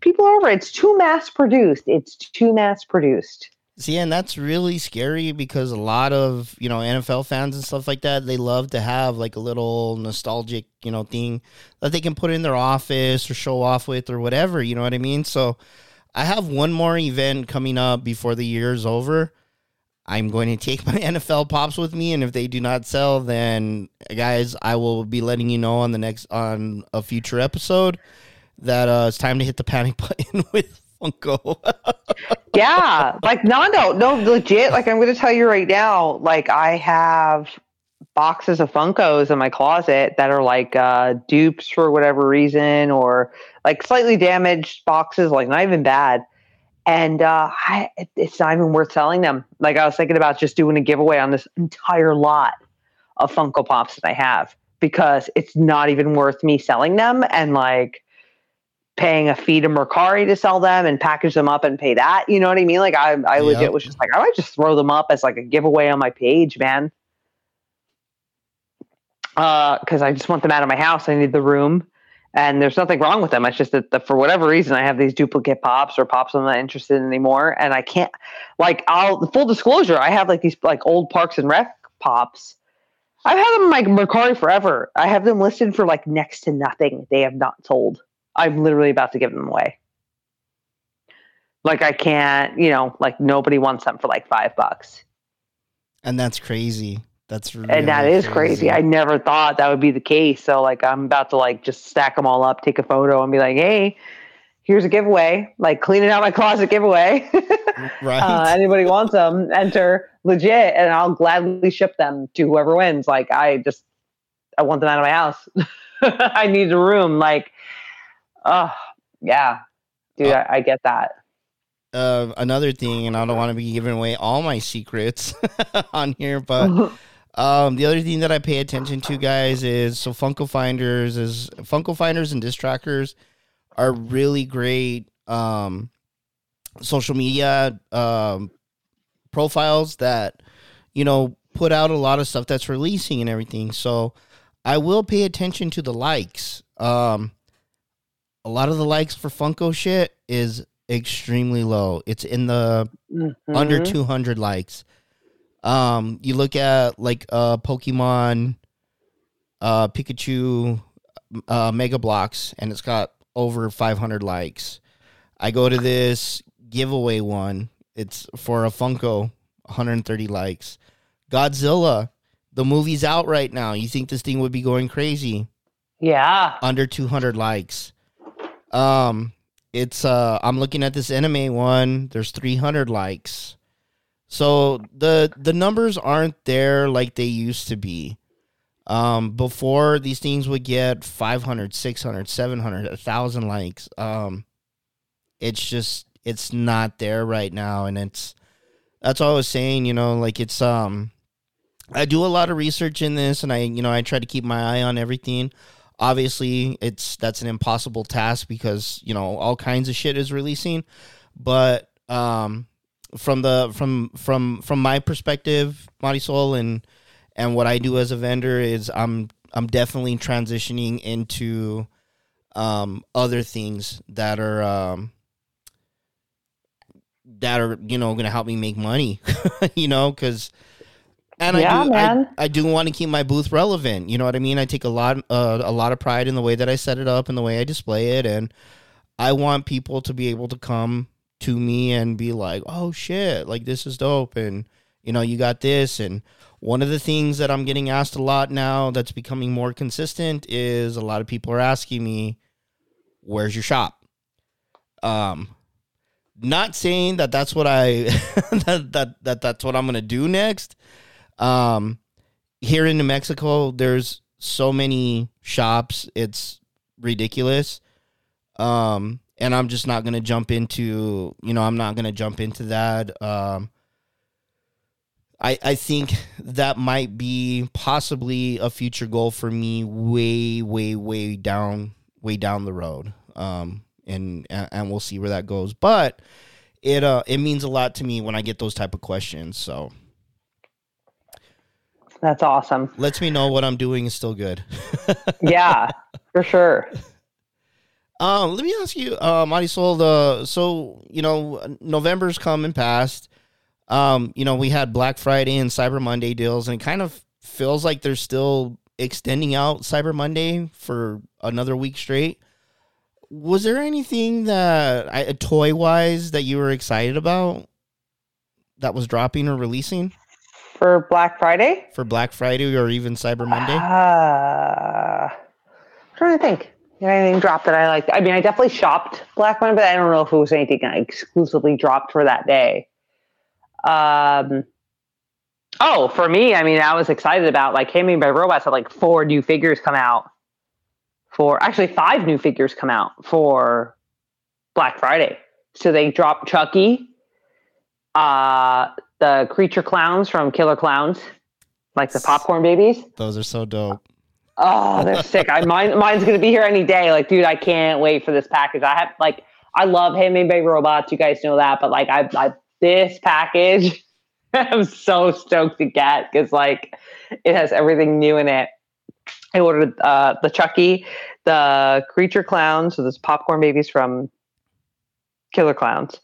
Speaker 3: people are over. It's too mass produced. It's too mass produced.
Speaker 2: See, and that's really scary because a lot of you know NFL fans and stuff like that they love to have like a little nostalgic you know thing that they can put in their office or show off with or whatever. You know what I mean? So I have one more event coming up before the year's over. I'm going to take my NFL pops with me, and if they do not sell, then guys, I will be letting you know on the next on a future episode that uh, it's time to hit the panic button with Funko.
Speaker 3: yeah, like no, no, no, legit. Like I'm going to tell you right now. Like I have boxes of Funkos in my closet that are like uh, dupes for whatever reason, or like slightly damaged boxes, like not even bad. And uh, I, it's not even worth selling them. Like I was thinking about just doing a giveaway on this entire lot of Funko Pops that I have because it's not even worth me selling them. And like paying a fee to Mercari to sell them and package them up and pay that. You know what I mean? Like I, I legit was just like, I might just throw them up as like a giveaway on my page, man. Uh, because I just want them out of my house. I need the room, and there's nothing wrong with them. It's just that the, for whatever reason I have these duplicate pops or pops I'm not interested in anymore, and I can't. Like, I'll the full disclosure, I have like these like old Parks and Rec pops. I've had them in my Mercari forever. I have them listed for like next to nothing. They have not sold. I'm literally about to give them away. Like I can't, you know, like nobody wants them for like five bucks.
Speaker 2: And that's crazy. That's really
Speaker 3: and that is crazy. crazy. I never thought that would be the case. So like I'm about to like just stack them all up, take a photo, and be like, hey, here's a giveaway, like cleaning out my closet giveaway. right. Uh, anybody wants them, enter legit, and I'll gladly ship them to whoever wins. Like I just, I want them out of my house. I need a room. Like Oh, yeah. Dude, uh, I, I, get that.
Speaker 2: Uh, another thing, and I don't want to be giving away all my secrets on here, but um, the other thing that I pay attention to, guys, is so Funko Finders is Funko Finders and Disc Trackers are really great um, social media um, profiles that you know put out a lot of stuff that's releasing and everything. So I will pay attention to the likes. Um, a lot of the likes for Funko shit is extremely low. It's in the mm-hmm. under 200 likes. Um, you look at like uh Pokemon, uh Pikachu, uh Mega Bloks, and it's got over 500 likes. I go to this giveaway one. It's for a Funko, 130 likes. Godzilla, the movie's out right now. You think this thing would be going crazy?
Speaker 3: Yeah.
Speaker 2: Under 200 likes. Um, it's uh, I'm looking at this anime one. There's 300 likes, so the the numbers aren't there like they used to be. Um, before these things would get 500, 600, 700, a 1000 likes. Um, it's just it's not there right now, and it's that's all I was saying. You know, like it's um, I do a lot of research in this, and I you know I try to keep my eye on everything. Obviously, it's that's an impossible task because you know all kinds of shit is releasing. But um, from the from from from my perspective, Marisol, and and what I do as a vendor is I'm I'm definitely transitioning into um, other things that are um, that are you know going to help me make money. you know, because and yeah, I do, man. I, I do want to keep my booth relevant. You know what I mean? I take a lot, uh, a lot of pride in the way that I set it up and the way I display it, and I want people to be able to come to me and be like, "Oh shit, like this is dope," and you know, you got this. And one of the things that I'm getting asked a lot now, that's becoming more consistent, is a lot of people are asking me, "Where's your shop?" Um, not saying that that's what I that that that that's what I'm gonna do next um, here in New Mexico, there's so many shops, it's ridiculous. Um, and I'm just not gonna jump into, you know, I'm not gonna jump into that. Um, I I think that might be possibly a future goal for me, way way way down way down the road. Um, and and we'll see where that goes. But it uh it means a lot to me when I get those type of questions. So
Speaker 3: That's awesome.
Speaker 2: lets me know what I'm doing is still good.
Speaker 3: Yeah, for sure.
Speaker 2: Um, let me ask you, uh, Marisol, the so you know November's come and passed. Um, you know we had Black Friday and Cyber Monday deals, and it kind of feels like they're still extending out Cyber Monday for another week straight. Was there anything that I, toy wise that you were excited about that was dropping or releasing
Speaker 3: For Black Friday?
Speaker 2: for Black Friday or even Cyber Monday?
Speaker 3: Uh, I'm trying to think. Did anything drop that I liked? I mean, I definitely shopped Black Monday, but I don't know if it was anything I exclusively dropped for that day. Um, oh, for me, I mean, I was excited about like Handmade by Robots had like four new figures come out for actually five new figures come out for Black Friday. So they dropped Chucky, uh, the creature clowns from Killer Clowns, like the popcorn babies.
Speaker 2: Those are so dope.
Speaker 3: Oh, they're sick. I mine mine's gonna be here any day. Like, dude, I can't wait for this package. I have like I love Handmade by Robots. You guys know that, but like I, I this package, I'm so stoked to get because like it has everything new in it. I ordered uh, the Chucky, the creature clowns, so those popcorn babies from Killer Clowns.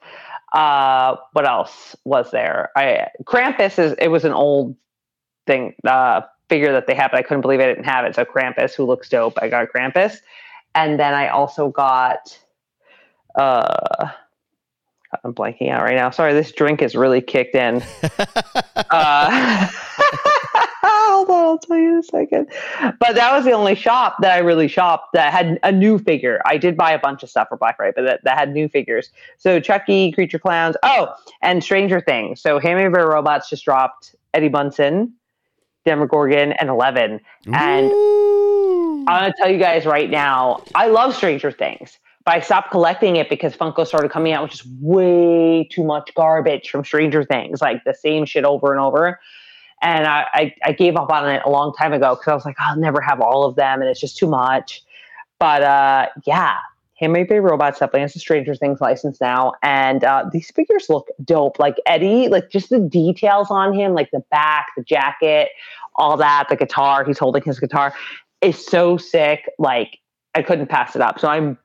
Speaker 3: Uh, what else was there? I Krampus is it was an old thing uh, figure that they had, but I couldn't believe I didn't have it. So Krampus, who looks dope, I got Krampus, and then I also got. Uh, I'm blanking out right now. Sorry, this drink is really kicked in. uh, I'll tell you in a second. But that was the only shop that I really shopped that had a new figure. I did buy a bunch of stuff for Black Friday, but that, that had new figures. So Chucky, Creature Clowns, oh, and Stranger Things. So by Robots just dropped Eddie Munson, Demogorgon, and Eleven. And I'm gonna tell you guys right now, I love Stranger Things, but I stopped collecting it because Funko started coming out with just way too much garbage from Stranger Things, like the same shit over and over. And I, I, I gave up on it a long time ago because I was like, I'll never have all of them, and it's just too much. But uh, yeah, Handmade by Robots definitely has a Stranger Things license now, and uh, these figures look dope. Like Eddie, like just the details on him, like the back, the jacket, all that, the guitar. He's holding his guitar is so sick. Like I couldn't pass it up. So I'm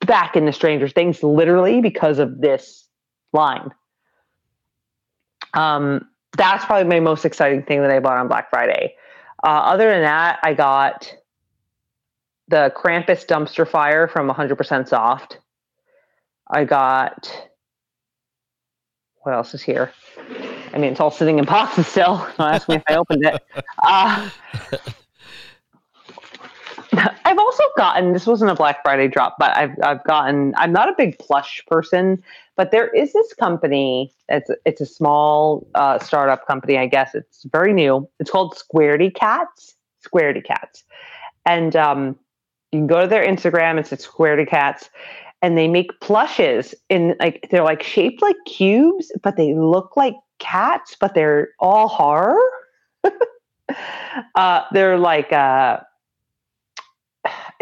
Speaker 3: back into Stranger Things literally because of this line. Um, that's probably my most exciting thing that I bought on Black Friday. Uh, other than that, I got the Krampus dumpster fire from 100% Soft. I got what else is here? I mean, it's all sitting in boxes still. Don't ask me if I opened it. Uh, I've also gotten this wasn't a Black Friday drop, but I've I've gotten I'm not a big plush person, but there is this company. It's it's a small uh, startup company, I guess. It's very new. It's called Squaredy Cats. Squaredy Cats, and um, you can go to their Instagram. It's at Squaredy Cats, and they make plushes in like they're like shaped like cubes, but they look like cats, but they're all horror. uh, they're like uh,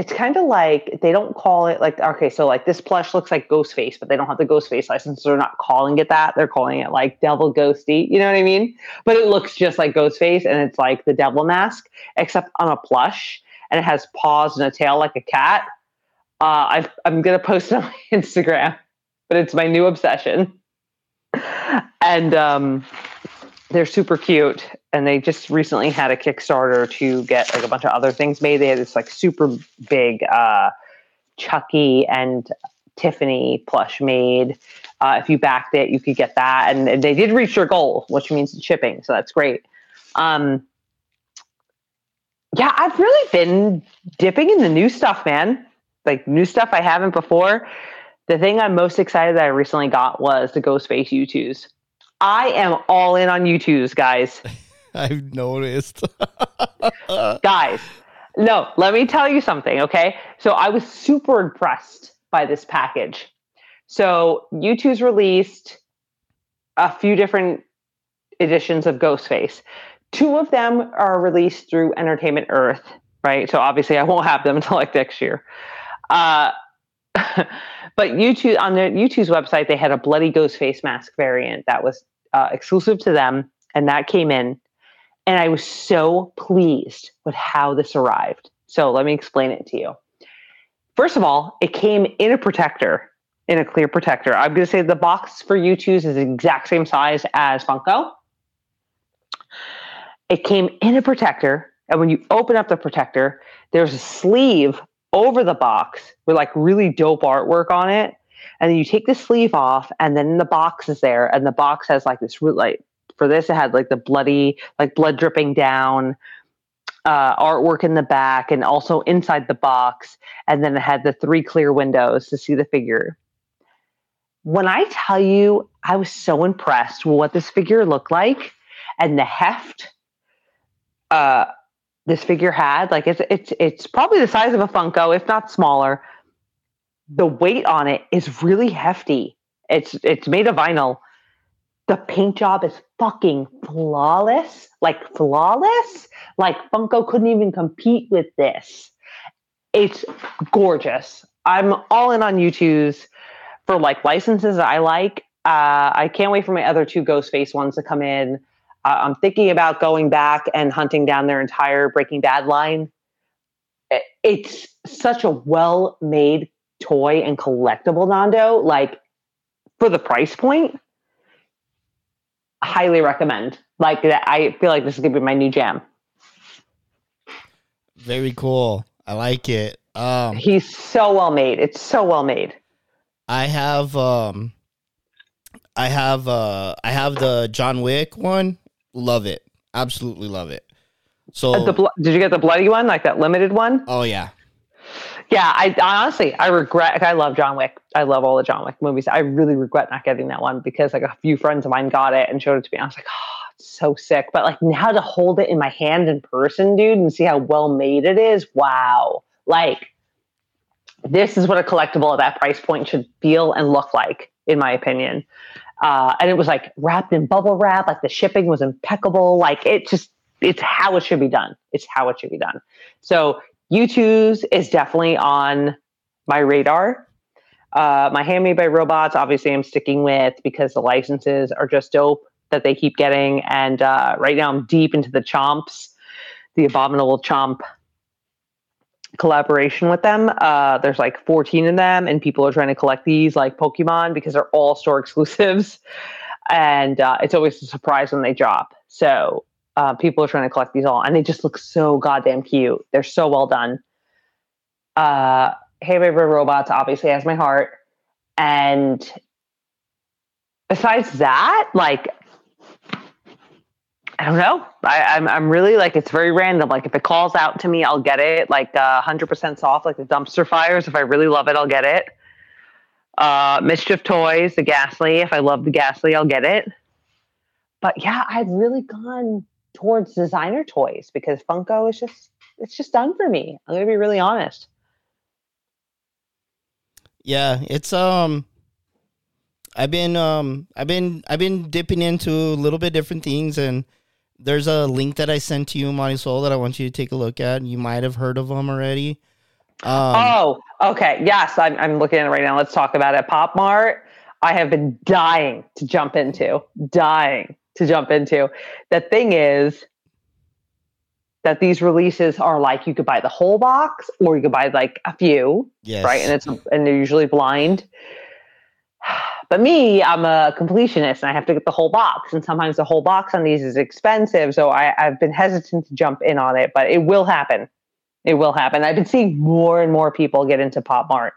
Speaker 3: it's kind of like they don't call it like okay, so like this plush looks like Ghostface, but they don't have the Ghostface license. So they're not calling it that. They're calling it like Devil Ghosty. You know what I mean? But it looks just like Ghostface, and it's like the devil mask, except on a plush, and it has paws and a tail like a cat. Uh, I've, I'm gonna post it on my Instagram, but it's my new obsession, and um, they're super cute. And they just recently had a Kickstarter to get like a bunch of other things made. They had this like super big uh, Chucky and Tiffany plush made. Uh, if you backed it, you could get that, and, they did reach their goal, which means shipping, so that's great. Um, yeah, I've really been dipping in the new stuff, man. Like new stuff I haven't before. The thing I'm most excited that I recently got was the Ghostface Youtooz. I am all in on Youtooz, guys.
Speaker 2: I've noticed.
Speaker 3: guys, no, let me tell you something, okay? So I was super impressed by this package. So Youtooz released a few different editions of Ghostface. Two of them are released through Entertainment Earth, right? So obviously I won't have them until like next year. Uh, but Youtooz on their Youtooz's website, they had a bloody ghost face mask variant that was uh, exclusive to them, and that came in. And I was so pleased with how this arrived. So let me explain it to you. First of all, it came in a protector, in a clear protector. I'm going to say the box for Youtooz is the exact same size as Funko. It came in a protector, and when you open up the protector, there's a sleeve over the box with like really dope artwork on it. And then you take the sleeve off, and then the box is there, and the box has like this like for this. It had like the bloody like blood dripping down uh, artwork in the back and also inside the box. And then it had the three clear windows to see the figure. When i tell you i was so impressed with what this figure looked like and the heft uh, this figure had. Like it's it's it's probably the size of a funko if not smaller. The weight on it is really hefty. It's it's made of vinyl the paint job is fucking flawless like flawless like funko couldn't even compete with this. It's gorgeous. I'm all in on Youtooz for like licenses i like. Uh, i can't wait for my other two ghost face ones to come in. Uh, i'm thinking about going back and hunting down their entire breaking bad line. It's such a well made toy and collectible nando like for the price point highly recommend. Like I feel like this is gonna be my new jam.
Speaker 2: Very cool. I like it. Um,
Speaker 3: He's so well made. It's so well made.
Speaker 2: I have um, I have uh, I have the John Wick one. Love it. Absolutely love it. So
Speaker 3: Uh, the did you get the bloody one, like that limited one?
Speaker 2: oh yeah,
Speaker 3: Yeah, I, honestly I regret. I love John Wick. I love all the John Wick movies. I really regret not getting that one because like a few friends of mine got it and showed it to me. I was like, oh, it's so sick. But like now to hold it in my hand in person, dude, and see how well made it is. Wow, like this is what a collectible at that price point should feel and look like, in my opinion. Uh, and it was like wrapped in bubble wrap. Like the shipping was impeccable. Like it just, it's how it should be done. It's how it should be done. So Youtooz is definitely on my radar. Uh, my Handmade by Robots, obviously, I'm sticking with because the licenses are just dope that they keep getting. And uh, right now, I'm deep into the Chomps, the Abominable Chomp collaboration with them. Uh, there's like 14 of them, and people are trying to collect these like Pokemon because they're all store exclusives. And uh, it's always a surprise when they drop. So uh, people are trying to collect these all, and they just look so goddamn cute. They're so well done. Uh, Handmade by Robots obviously has my heart. And besides that, like, I don't know. I, I'm I'm really like it's very random. Like if it calls out to me, I'll get it. Like uh, 100% soft, like the dumpster fires. If I really love it, I'll get it. Uh, Mischief Toys, the Ghastly. If I love the Ghastly, I'll get it. But yeah, I've really gone towards designer toys because Funko is just it's just done for me. I'm gonna be really honest.
Speaker 2: yeah. It's um, I've been um, I've been I've been dipping into a little bit different things, and there's a link that I sent to you, Marisol, that I want you to take a look at. You might have heard of them already. Um,
Speaker 3: oh, okay. Yes, I'm, I'm looking at it right now. Let's talk about it. Pop Mart, I have been dying to jump into, dying to jump into. The thing is that these releases are like you could buy the whole box or you could buy like a few,
Speaker 2: yes.
Speaker 3: right? And it's and they're usually blind. But me, I'm a completionist and I have to get the whole box. And sometimes the whole box on these is expensive. So I, I've been hesitant to jump in on it, but it will happen. It will happen. I've been seeing more and more people get into Pop Mart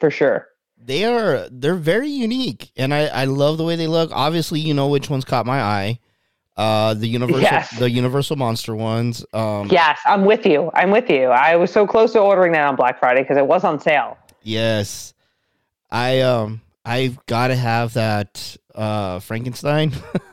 Speaker 3: for sure.
Speaker 2: They are they're very unique and I, I love the way they look obviously you know which ones caught my eye uh the universal
Speaker 3: Yes.
Speaker 2: the universal monster ones um
Speaker 3: Yes, I'm with you. I'm with you. I was so close to ordering that on Black Friday because it was on sale.
Speaker 2: yes i um i've got to have that uh frankenstein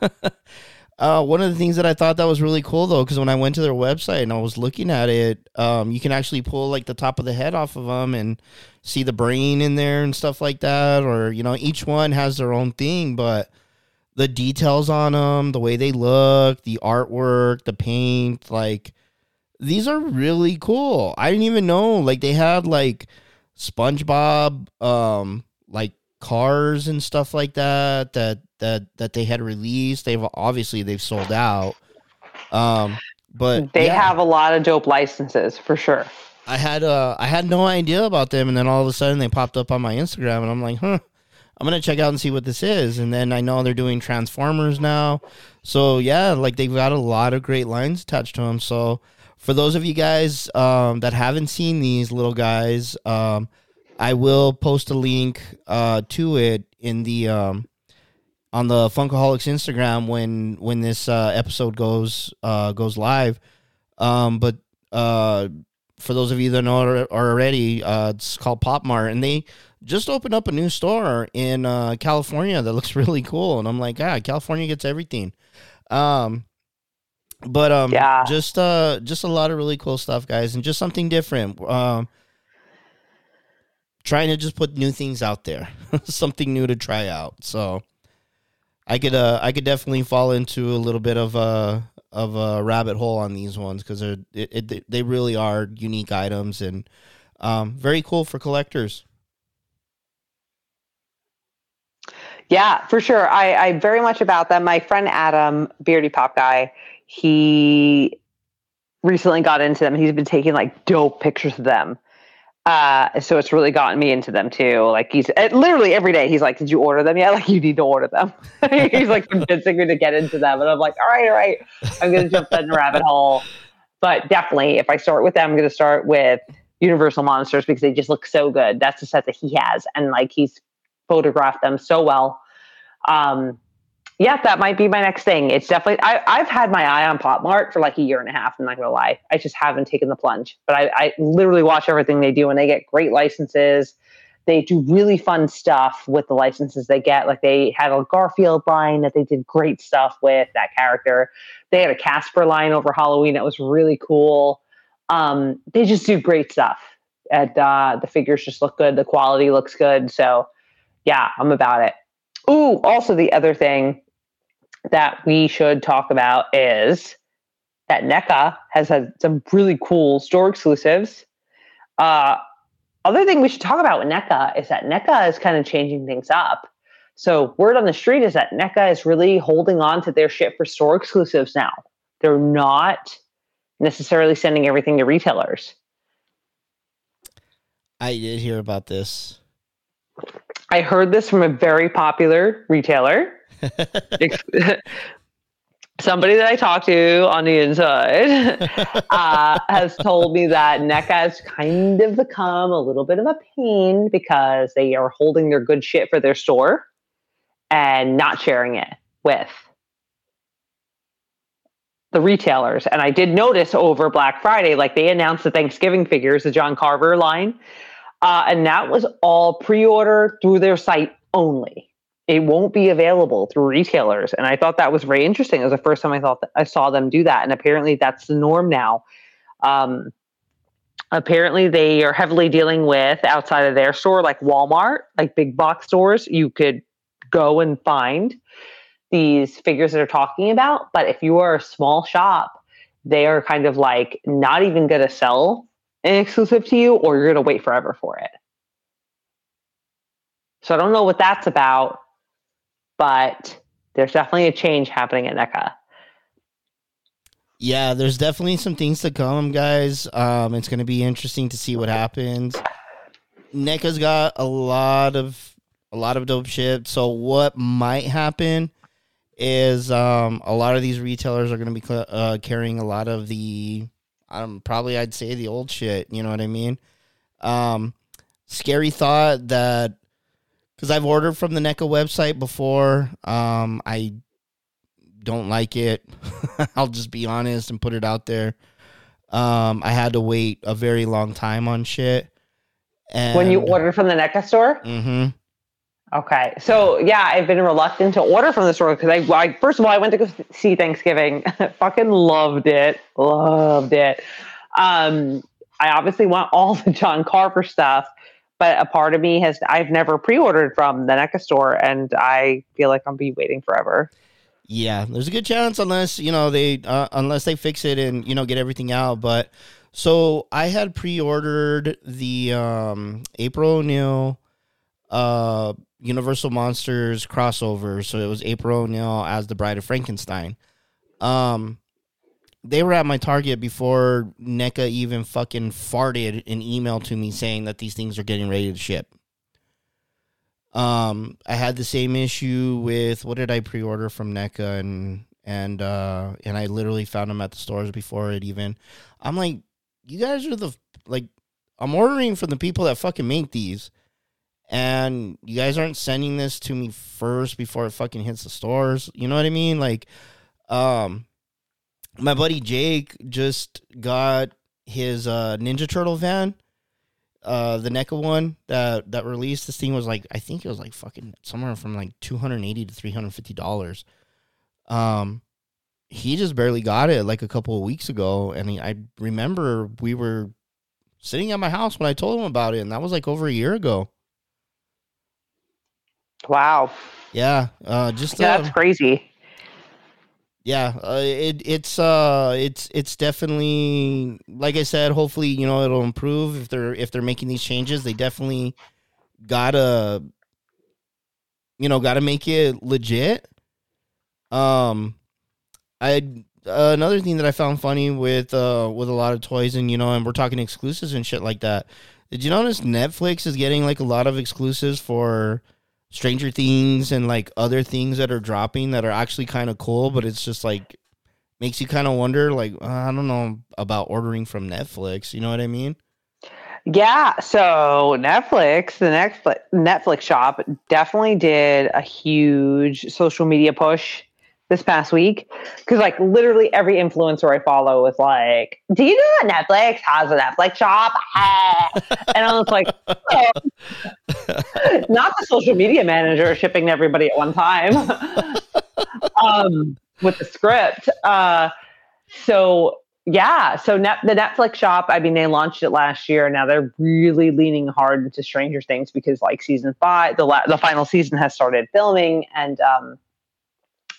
Speaker 2: uh one of the things that i thought that was really cool though because when i went to their website and i was looking at it um you can actually pull like the top of the head off of them and see the brain in there and stuff like that or you know each one has their own thing but the details on them the way they look the artwork the paint like these are really cool. I didn't even know like they had like SpongeBob, um, like cars and stuff like that that that that they had released. They've obviously they've sold out. Um, but
Speaker 3: They
Speaker 2: yeah,
Speaker 3: have a lot of dope licenses for sure.
Speaker 2: I had uh I had no idea about them, and then all of a sudden they popped up on my Instagram, and I'm like, huh. I'm gonna check out and see what this is, and then I know they're doing Transformers now, so yeah, like they've got a lot of great lines attached to them. So for those of you guys um, that haven't seen these little guys, um, I will post a link uh, to it in the um, on the Funkaholiks Instagram when when this uh, episode goes uh, goes live. Um, but uh, for those of you that know already, uh, it's called Pop Mart, and they just opened up a new store in uh, California that looks really cool. And I'm like, ah, California gets everything. Um, but um,
Speaker 3: Yeah.
Speaker 2: just uh, just a lot of really cool stuff, guys, and just something different. Um, trying to just put new things out there, something new to try out. So I could uh, I could definitely fall into a little bit of a of a rabbit hole on these ones because they're it, it, they really are unique items and um, very cool for collectors.
Speaker 3: Yeah, for sure. I, I very much about them. My friend Adam, beardy pop guy, he recently got into them. He's been taking like dope pictures of them. Uh, so it's really gotten me into them too. Like he's literally every day. He's like, "Did you order them yet? Like you need to order them." he's like convincing me to get into them, and I'm like, "All right, all right, I'm gonna jump down the rabbit hole." But definitely, if I start with them, I'm gonna start with Universal Monsters because they just look so good. That's the set that he has, and like he's photographed them so well. Um, yeah, that might be my next thing. It's definitely I, I've had my eye on Pop Mart for like a year and a half. I'm not gonna lie, I just haven't taken the plunge. But I, I literally watch everything they do, and they get great licenses. They do really fun stuff with the licenses they get. Like they had a Garfield line that they did great stuff with that character. They had a Casper line over Halloween that was really cool. Um, they just do great stuff. And uh, the figures just look good. The quality looks good. So yeah, I'm about it. Ooh, also the other thing that we should talk about is that NECA has had some really cool store exclusives. Uh, other thing we should talk about with NECA is that NECA is kind of changing things up. So word on the street is that NECA is really holding on to their shit for store exclusives now. They're not necessarily sending everything to retailers.
Speaker 2: I did hear about this.
Speaker 3: I heard this from a very popular retailer. Somebody that I talked to on the inside uh, has told me that NECA has kind of become a little bit of a pain because they are holding their good shit for their store and not sharing it with the retailers. And I did notice over Black Friday, like they announced the Thanksgiving figures, the John Carver line, uh, and that was all pre-order through their site only. It won't be available through retailers, and I thought that was very interesting. It was the first time I thought I saw them do that, and apparently that's the norm now. Um, apparently, they are heavily dealing with outside of their store, like Walmart, like big box stores. You could go and find these figures that are talking about, but if you are a small shop, they are kind of like not even going to sell an exclusive to you, or you're going to wait forever for it. So I don't know what that's about, but there's definitely a change happening at NECA.
Speaker 2: Yeah, there's definitely some things to come, guys. Um, it's going to be interesting to see what happens. NECA's got a lot of a lot of dope shit. So what might happen is um, a lot of these retailers are going to be uh, carrying a lot of the um, probably I'd say the old shit. You know what I mean? Um, scary thought that because I've ordered from the NECA website before. Um, I don't like it. I'll just be honest and put it out there. Um, I had to wait a very long time on shit. And,
Speaker 3: When you ordered from the NECA store,
Speaker 2: hmm
Speaker 3: Okay. So yeah, I've been reluctant to order from the store because I, I first of all I went to go see Thanksgiving. Fucking loved it. Loved it. Um, I obviously want all the John Carver stuff, but a part of me has I've never pre-ordered from the NECA store, and I feel like I'll be waiting forever.
Speaker 2: Yeah, there's a good chance unless you know they uh, unless they fix it and you know get everything out. But So I had pre-ordered the um, April O'Neil uh, Universal Monsters crossover. So it was April O'Neil as the Bride of Frankenstein. Um, they were at my Target before NECA even fucking farted an email to me saying that these things are getting ready to ship. Um, I had the same issue with what did I pre-order from NECA and and uh and I literally found them at the stores before it even. I'm like, you guys are the like, I'm ordering from the people that fucking make these, and you guys aren't sending this to me first before it fucking hits the stores. You know what I mean? Like, um, my buddy Jake just got his uh Ninja Turtle van uh the NECA one that that released this thing was like I think it was like fucking somewhere from like 280 to 350 dollars um he just barely got it like a couple of weeks ago and he, I remember we were sitting at my house when I told him about it and that was like over a year ago
Speaker 3: Wow.
Speaker 2: yeah uh just
Speaker 3: Yeah,
Speaker 2: uh,
Speaker 3: that's crazy.
Speaker 2: Yeah uh, it it's uh it's it's definitely like i said hopefully you know it'll improve if they're if they're making these changes. They definitely gotta you know gotta make it legit. Um i uh, another thing that i found funny with uh with a lot of toys and you know and we're talking exclusives and shit like that. Did you notice netflix is getting like a lot of exclusives for Stranger Things and like other things that are dropping that are actually kind of cool, but it's just like makes you kind of wonder like uh, I don't know about ordering from Netflix, you know what I mean?
Speaker 3: Yeah, so Netflix, the Netflix Netflix shop definitely did a huge social media push this past week because like literally every influencer I follow was like, "Do you know that Netflix has a Netflix shop?" and I was like, oh. "Not the social media manager shipping everybody at one time." um, with the script. Uh, so yeah, so net, the Netflix shop. I mean, they launched it last year. Now they're really leaning hard into Stranger Things because, like, season five, the la- the final season has started filming, and um,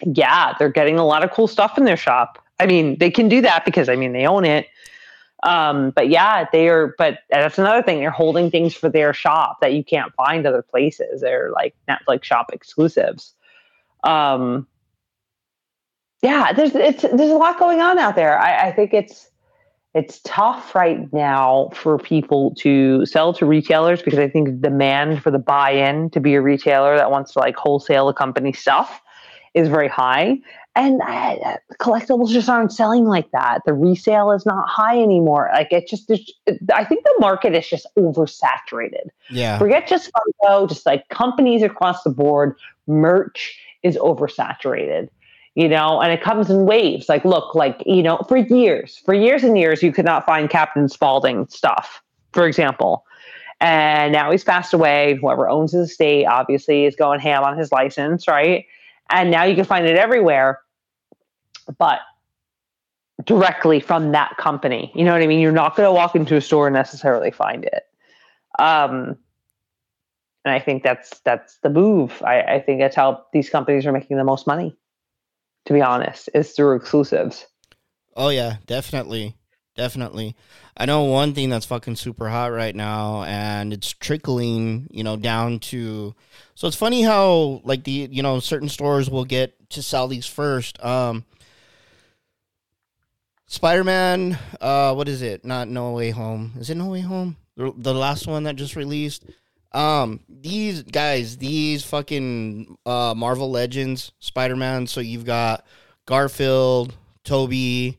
Speaker 3: yeah, they're getting a lot of cool stuff in their shop. I mean, they can do that because I mean they own it. Um, but yeah, they are. But that's another thing. They're holding things for their shop that you can't find other places. They're like Netflix shop exclusives. Um, yeah, there's it's there's a lot going on out there. I, I think it's it's tough right now for people to sell to retailers because I think demand for the buy-in to be a retailer that wants to like wholesale a company stuff is very high. And uh, collectibles just aren't selling like that. The resale is not high anymore. Like it just, I think the market is just oversaturated.
Speaker 2: Yeah.
Speaker 3: Forget just Funko, just like companies across the board, merch is oversaturated you know, and it comes in waves. Like, look, like, you know, for years, for years and years, you could not find Captain Spaulding stuff, for example. And now he's passed away. Whoever owns his estate obviously is going ham on his license, right? And now you can find it everywhere, but directly from that company. You know what I mean? You're not going to walk into a store and necessarily find it. Um, and I think that's that's the move. I, I think that's how these companies are making the most money to be honest, is through exclusives.
Speaker 2: Oh yeah, definitely. Definitely. I know one thing that's fucking super hot right now and it's trickling, you know, down to So it's funny how like the, you know, certain stores will get to sell these first. Um Spider-Man, uh what is it? Not No Way Home. Is it No Way Home? The, last one that just released. Um, these guys, these fucking uh, Marvel Legends Spider Man. So you've got Garfield, Tobey,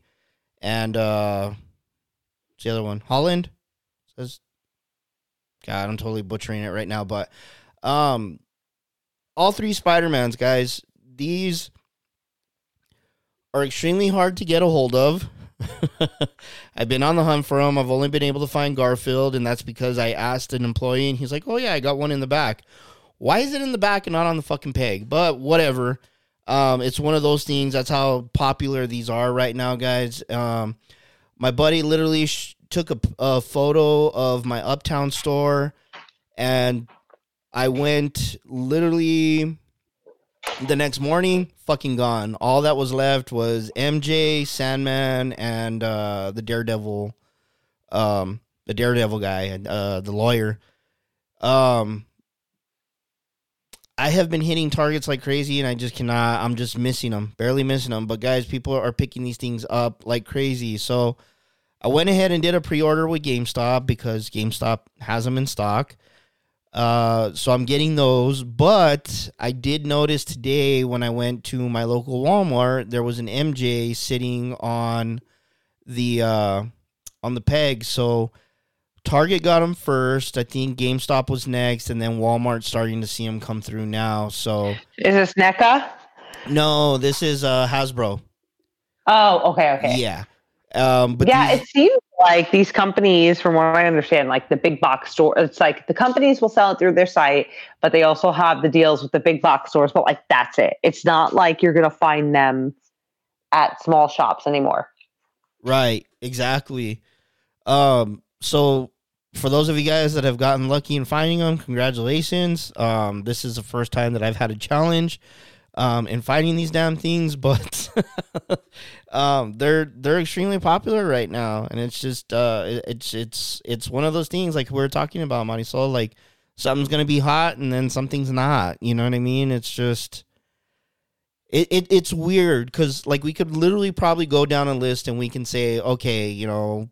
Speaker 2: and uh, the other one? Holland says. God, I'm totally butchering it right now, but um, all three Spider Mans, guys. These are extremely hard to get a hold of. I've been on the hunt for them. I've only been able to find Garfield, and that's because I asked an employee, and he's like, "Oh yeah, I got one in the back." Why is it in the back and not on the fucking peg? But whatever. Um, it's one of those things. That's how popular these are right now, guys. Um, my buddy literally sh- took a, a photo of my uptown store, and I went literally the next morning, fucking gone. All that was left was MJ, Sandman, and uh, the Daredevil um, the Daredevil guy and uh, the lawyer. Um, I have been hitting targets like crazy, and I just cannot. I'm just missing them, barely missing them. But guys, people are picking these things up like crazy. So I went ahead and did a pre-order with GameStop because GameStop has them in stock. Uh, so I'm getting those, but I did notice today when I went to my local Walmart, there was an MJ sitting on the uh, on the peg. So Target got them first. I think GameStop was next, and then Walmart starting to see them come through now. So
Speaker 3: Is this NECA?
Speaker 2: no, this is uh, Hasbro.
Speaker 3: Oh, okay, okay.
Speaker 2: Yeah, um, but
Speaker 3: yeah,
Speaker 2: these-
Speaker 3: it seems like these companies, from what I understand, like the big box store, it's like the companies will sell it through their site, but they also have the deals with the big box stores. But like that's it. It's not like you're gonna find them at small shops anymore.
Speaker 2: Right, exactly. Um, so for those of you guys that have gotten lucky in finding them, congratulations. Um, this is the first time that I've had a challenge um in finding these damn things, but um they're they're extremely popular right now. And it's just uh it- it's it's it's one of those things like we are talking about Marisol like something's gonna be hot and then something's not. You know what i mean? It's just it, it it's weird because like we could literally probably go down a list and we can say okay you know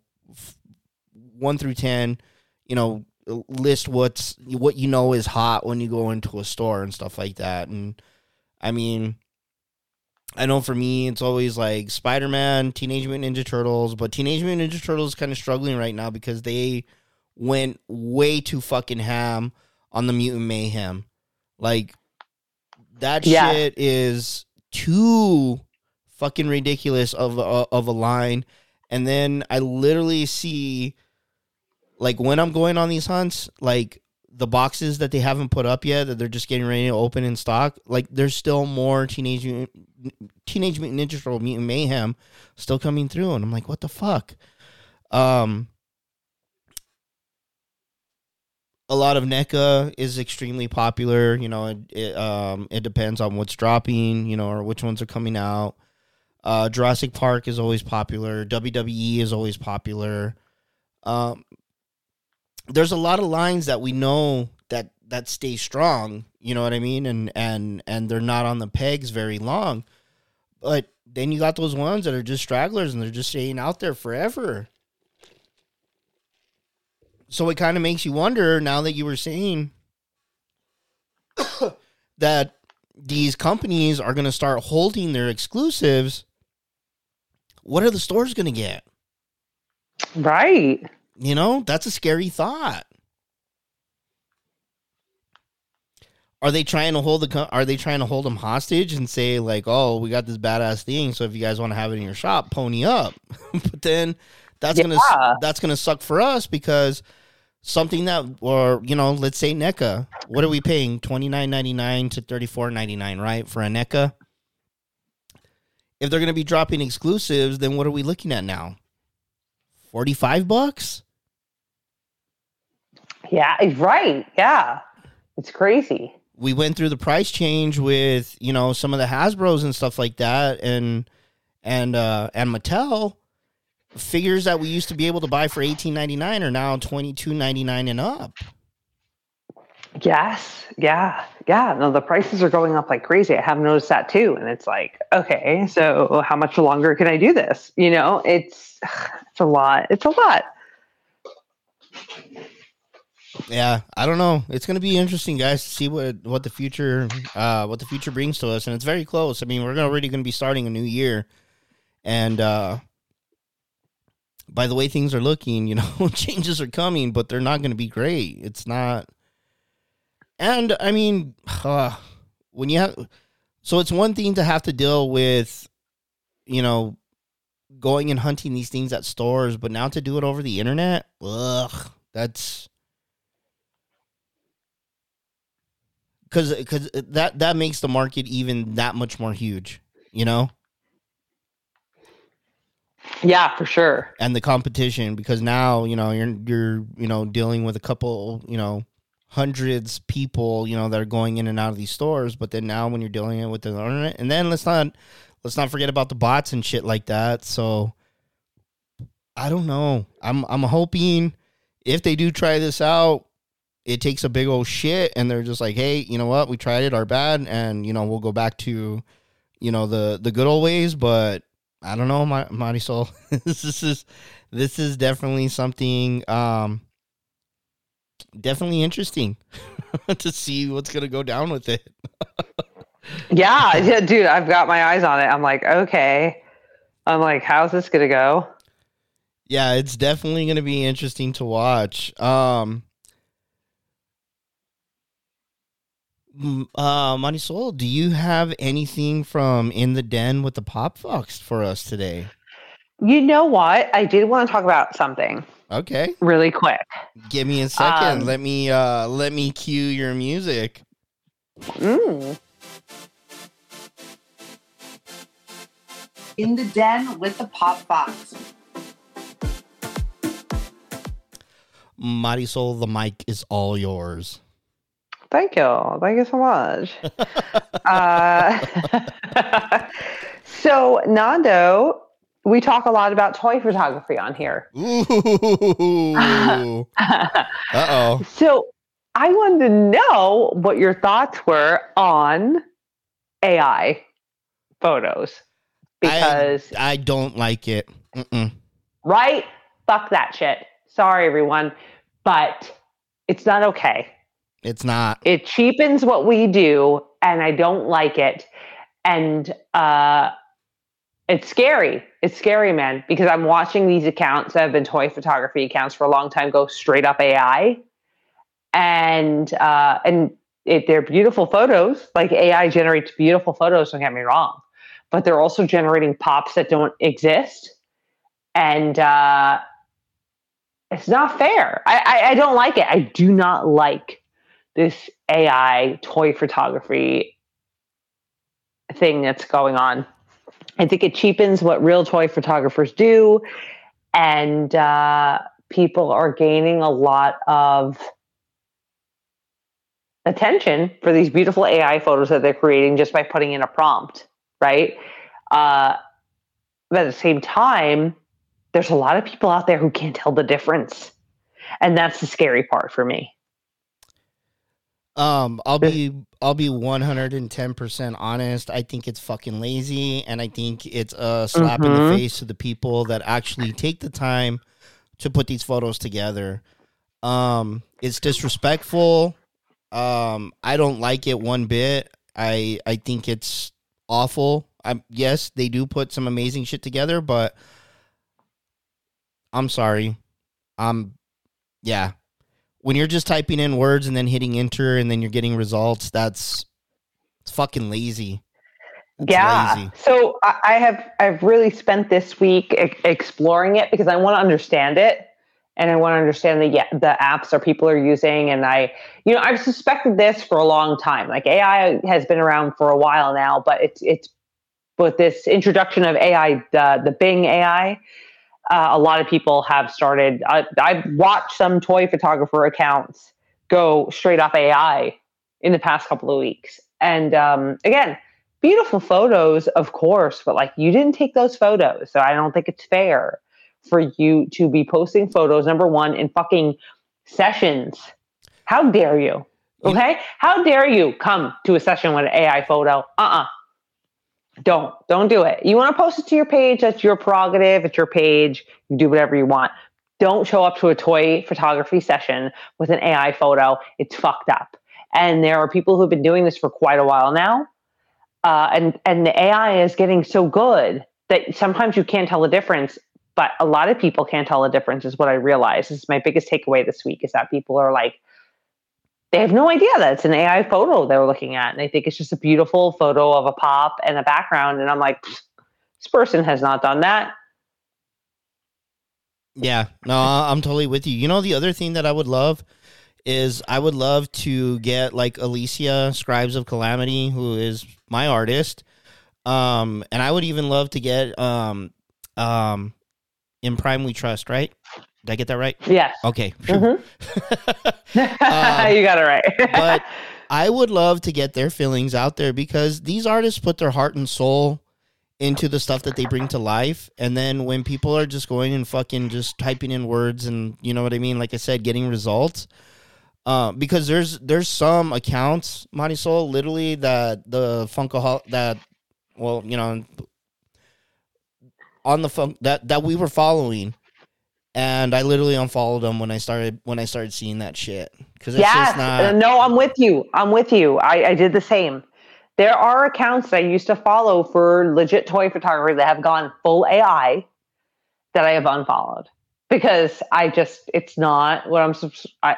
Speaker 2: one through ten you know list what's what you know is hot when you go into a store and stuff like that. And i mean i know for me it's always like spider-man teenage mutant ninja turtles but teenage mutant ninja turtles is kind of struggling right now because they went way too fucking ham on the mutant mayhem like that
Speaker 3: Yeah.
Speaker 2: shit is too fucking ridiculous of a, of a line and then i literally see like when i'm going on these hunts like the boxes that they haven't put up yet that they're just getting ready to open in stock like there's still more teenage teenage mutant ninja turtle mutant mayhem still coming through and i'm like what the fuck um a lot of NECA is extremely popular. You know, it, it um it depends on what's dropping, you know, or which ones are coming out. Uh, Jurassic Park is always popular. WWE is always popular. Um, there's a lot of lines that we know that that stay strong. You know what I mean, and and and they're not on the pegs very long. But then you got those ones that are just stragglers and they're just staying out there forever so it kind of makes you wonder now that you were saying that these companies are going to start holding their exclusives what are the stores going to get
Speaker 3: Right.
Speaker 2: You know that's a scary thought. Are they trying to hold the are they trying to hold them hostage and say like oh we got this badass thing so if you guys want to have it in your shop pony up. But then that's gonna that's gonna suck for us because something that or you know let's say NECA what are we paying? twenty nine ninety nine to thirty four ninety nine right for a? NECA if they're gonna be dropping exclusives then what are we looking at now? forty five bucks
Speaker 3: Yeah. Right. Yeah. It's crazy.
Speaker 2: we went through the price change with you know some of the Hasbro's and stuff like that, and and uh, and Mattel figures that we used to be able to buy for eighteen ninety nine are now twenty two ninety nine and up.
Speaker 3: Yes. Yeah. Yeah. No, the prices are going up like crazy. I have noticed that too. And it's like, okay, so how much longer can I do this? You know, it's it's a lot. It's a lot.
Speaker 2: Yeah, I don't know. It's gonna be interesting, guys, to see what what the future uh, what the future brings to us, and it's very close. I mean, we're already gonna be starting a new year, and uh, by the way things are looking, you know, changes are coming, but they're not gonna be great. It's not. And I mean, uh, when you have, so it's one thing to have to deal with, you know, going and hunting these things at stores, but now to do it over the internet, ugh, that's because because that that makes the market even that much more huge, you know,
Speaker 3: Yeah, for sure.
Speaker 2: and the competition because now you know you're you're you know dealing with a couple you know hundreds people you know that are going in and out of these stores, but then now when you're dealing it with the internet, and then let's not let's not forget about the bots and shit like that. So I don't know. I'm I'm hoping if they do try this out, it takes a big old shit and they're just like, hey, you know what? We tried it, our bad, and you know we'll go back to, you know the the good old ways. But I don't know, my Marisol. this is this is definitely something um definitely interesting to see what's gonna go down with it.
Speaker 3: yeah, yeah, dude, I've got my eyes on it. I'm like, okay. I'm like, how's this gonna go?
Speaker 2: Yeah, it's definitely gonna be interesting to watch. Um uh Marisol, do you have anything from In the Den with the Pop Foxx for us today?
Speaker 3: You know what? I did want to talk about something
Speaker 2: Okay.
Speaker 3: really quick.
Speaker 2: Give me a second.
Speaker 3: Um,
Speaker 2: let me uh let me cue your music.
Speaker 3: Mm.
Speaker 4: in the den with the pop foxx.
Speaker 2: Marisol, the mic is all yours.
Speaker 3: Thank you. Thank you so much. uh, so, Nando, we talk a lot about toy photography on here.
Speaker 2: Ooh. Uh oh.
Speaker 3: So, I wanted to know what your thoughts were on AI photos because,
Speaker 2: I don't like it. Mm-mm.
Speaker 3: right? Fuck that shit. Sorry, everyone, but it's not okay.
Speaker 2: It's not.
Speaker 3: it cheapens what we do and i don't like it. And uh it's scary. It's scary man because i'm watching these accounts that have been toy photography accounts for a long time go straight up ai and uh and it, they're beautiful photos. Like ai generates beautiful photos don't get me wrong. But they're also generating pops that don't exist. And uh it's not fair. I, I i don't like it. I do not like this AI toy photography thing that's going on. I think it cheapens what real toy photographers do, and uh, people are gaining a lot of attention for these beautiful AI photos that they're creating just by putting in a prompt, right? Uh, but at the same time, there's a lot of people out there who can't tell the difference. And that's the scary part for me.
Speaker 2: Um, I'll be I'll be one hundred and ten percent honest. I think it's fucking lazy, and I think it's a slap in the
Speaker 3: Mhm.
Speaker 2: face to the people that actually take the time to put these photos together. Um, it's disrespectful. Um, I don't like it one bit. I I think it's awful. I'm yes, they do put some amazing shit together, but I'm sorry. Um, yeah, when you're just typing in words and then hitting enter and then you're getting results, that's it's fucking lazy. It's
Speaker 3: yeah.
Speaker 2: lazy.
Speaker 3: So I, have I've really spent this week exploring it because I want to understand it and I want to understand the yeah, the apps that people are using. And I, you know, I've suspected this for a long time. Like AI has been around for a while now, but it's it's with this introduction of AI, the the Bing AI. Uh, a lot of people have started. I, I've watched some toy photographer accounts go straight off AI in the past couple of weeks, and um, again, beautiful photos, of course, but like you didn't take those photos. So I don't think it's fair for you to be posting photos, number one, in fucking sessions. How dare you? Okay? How dare you come to a session with an AI photo? Uh uh Don't. Don't do it. You want to post it to your page, that's your prerogative, it's your page. You do whatever you want. Don't show up to a toy photography session with an AI photo. It's fucked up. And there are people who've been doing this for quite a while now uh, and and the AI is getting so good that sometimes you can't tell the difference. But a lot of people can't tell the difference. Is what I realize. This is my biggest takeaway this week. Is that people are like, they have no idea that it's an AI photo they're looking at, and they think it's just a beautiful photo of a pop and a background. And I'm like, this person has not done that.
Speaker 2: Yeah, no, I'm totally with you. You know, the other thing that I would love is I would love to get like Alicia Scribes of Calamity, who is my artist, um, and I would even love to get um, um, in Prime We Trust. Right? Did I get that right?
Speaker 3: Yes.
Speaker 2: Okay.
Speaker 3: Mhm.
Speaker 2: Um,
Speaker 3: you got it right.
Speaker 2: but I would love to get their feelings out there because these artists put their heart and soul into the stuff that they bring to life. And then when people are just going and fucking just typing in words and you know what I mean, like I said, getting results. Uh, because there's there's some accounts, Marisol, literally that the Funkahol that well, you know, on the funk that that we were following, and I literally unfollowed them when I started when I started seeing that shit because it's
Speaker 3: yes.
Speaker 2: just not.
Speaker 3: Uh, no, I'm with you. I'm with you. I, I did the same. There are accounts that I used to follow for legit toy photography that have gone full AI that I have unfollowed because I just it's not what I'm I,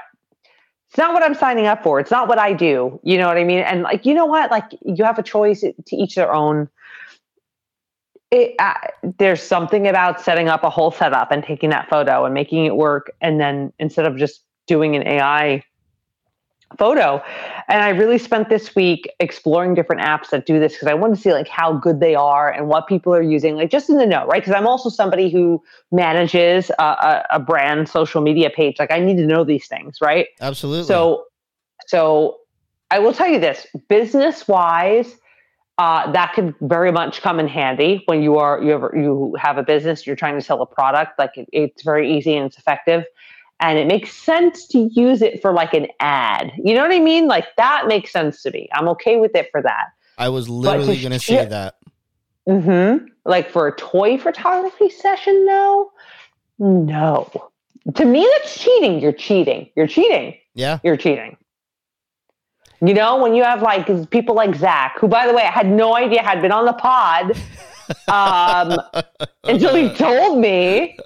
Speaker 3: it's not what I'm signing up for. It's not what I do. You know what I mean? And like you know what? Like you have a choice to each their own. It, uh, there's something about setting up a whole setup and taking that photo and making it work, and then instead of just doing an AI photo. And I really spent this week exploring different apps that do this because I want to see like how good they are and what people are using, like just in the know, right? Because I'm also somebody who manages a, a, a, brand social media page. Like I need to know these things, right?
Speaker 2: Absolutely.
Speaker 3: So, so I will tell you this: business wise. Uh, that could very much come in handy when you are you have you have a business you're trying to sell a product like it, it's very easy and it's effective and it makes sense to use it for like an ad. You know what I mean? Like that makes sense to me. I'm okay with it for that.
Speaker 2: I was literally going to say that.
Speaker 3: Mm-hmm. Like for a toy photography session, no, no. To me, that's cheating. You're cheating. You're cheating.
Speaker 2: Yeah,
Speaker 3: you're cheating. You know, when you have like people like Zach, who, by the way, I had no idea had been on the pod um, until he told me.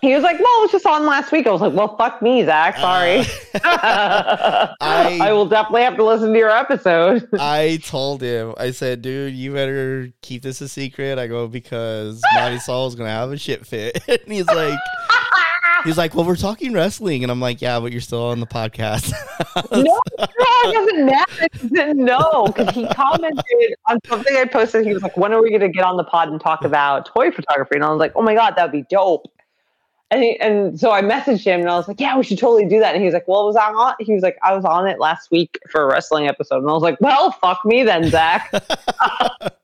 Speaker 3: He was like, "Well, it was just on last week." I was like, "Well, fuck me, Zach. Sorry. Uh, I, I will definitely have to listen to your episode."
Speaker 2: I told him. I said, "Dude, you better keep this a secret." I go because Marisol is gonna have a shit fit, and he's like. He's like, well, we're talking wrestling, and I'm like, yeah, but you're still on the podcast.
Speaker 3: no, it doesn't matter. Didn't know because he commented on something I posted. He was like, when are we going to get on the pod and talk about toy photography? And I was like, oh my god, that'd be dope. And he, and so I messaged him and I was like, yeah, we should totally do that. And he was like, well, was I on? He was like, I was on it last week for a wrestling episode. And I was like, well, fuck me then, Zach.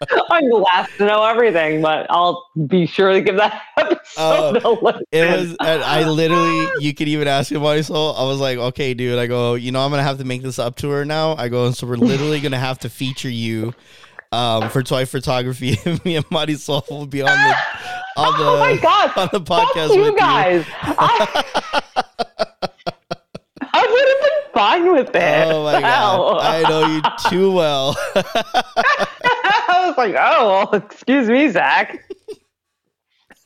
Speaker 3: I'm the last to know everything, but I'll be sure to give that episode uh, a listen.
Speaker 2: It was, I literally, you could even ask him my soul. I was like, okay, dude. I go, you know, I'm gonna have to make this up to her now. I go, so we're literally gonna have to feature you um, for toy photography. And me and Marisol will be on the Oh on the
Speaker 3: oh my God.
Speaker 2: on the podcast
Speaker 3: you
Speaker 2: with
Speaker 3: guys.
Speaker 2: you.
Speaker 3: I, I would have been fine with it.
Speaker 2: Oh my god, I know you too well.
Speaker 3: I was like, oh, well, excuse me, Zach.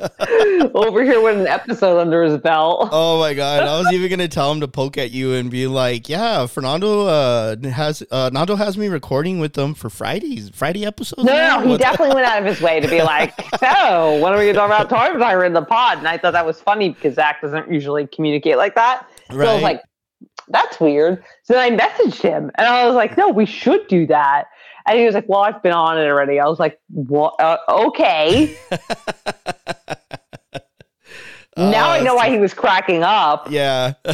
Speaker 3: Over here with an episode under his belt.
Speaker 2: Oh my god! I was even gonna tell him to poke at you and be like, "Yeah, Fernando uh, has uh, Nando has me recording with them for Fridays, Friday episodes."
Speaker 3: No, no, no he definitely went out of his way to be like, "So, when are we gonna talk about toy photography in the pod?" And I thought that was funny because Zach doesn't usually communicate like that. So
Speaker 2: Right.
Speaker 3: I was like, "That's weird." So then I messaged him, and I was like, "No, we should do that." And he was like, "Well, I've been on it already." I was like, "What? Uh, okay." now I know why he was cracking up.
Speaker 2: Yeah.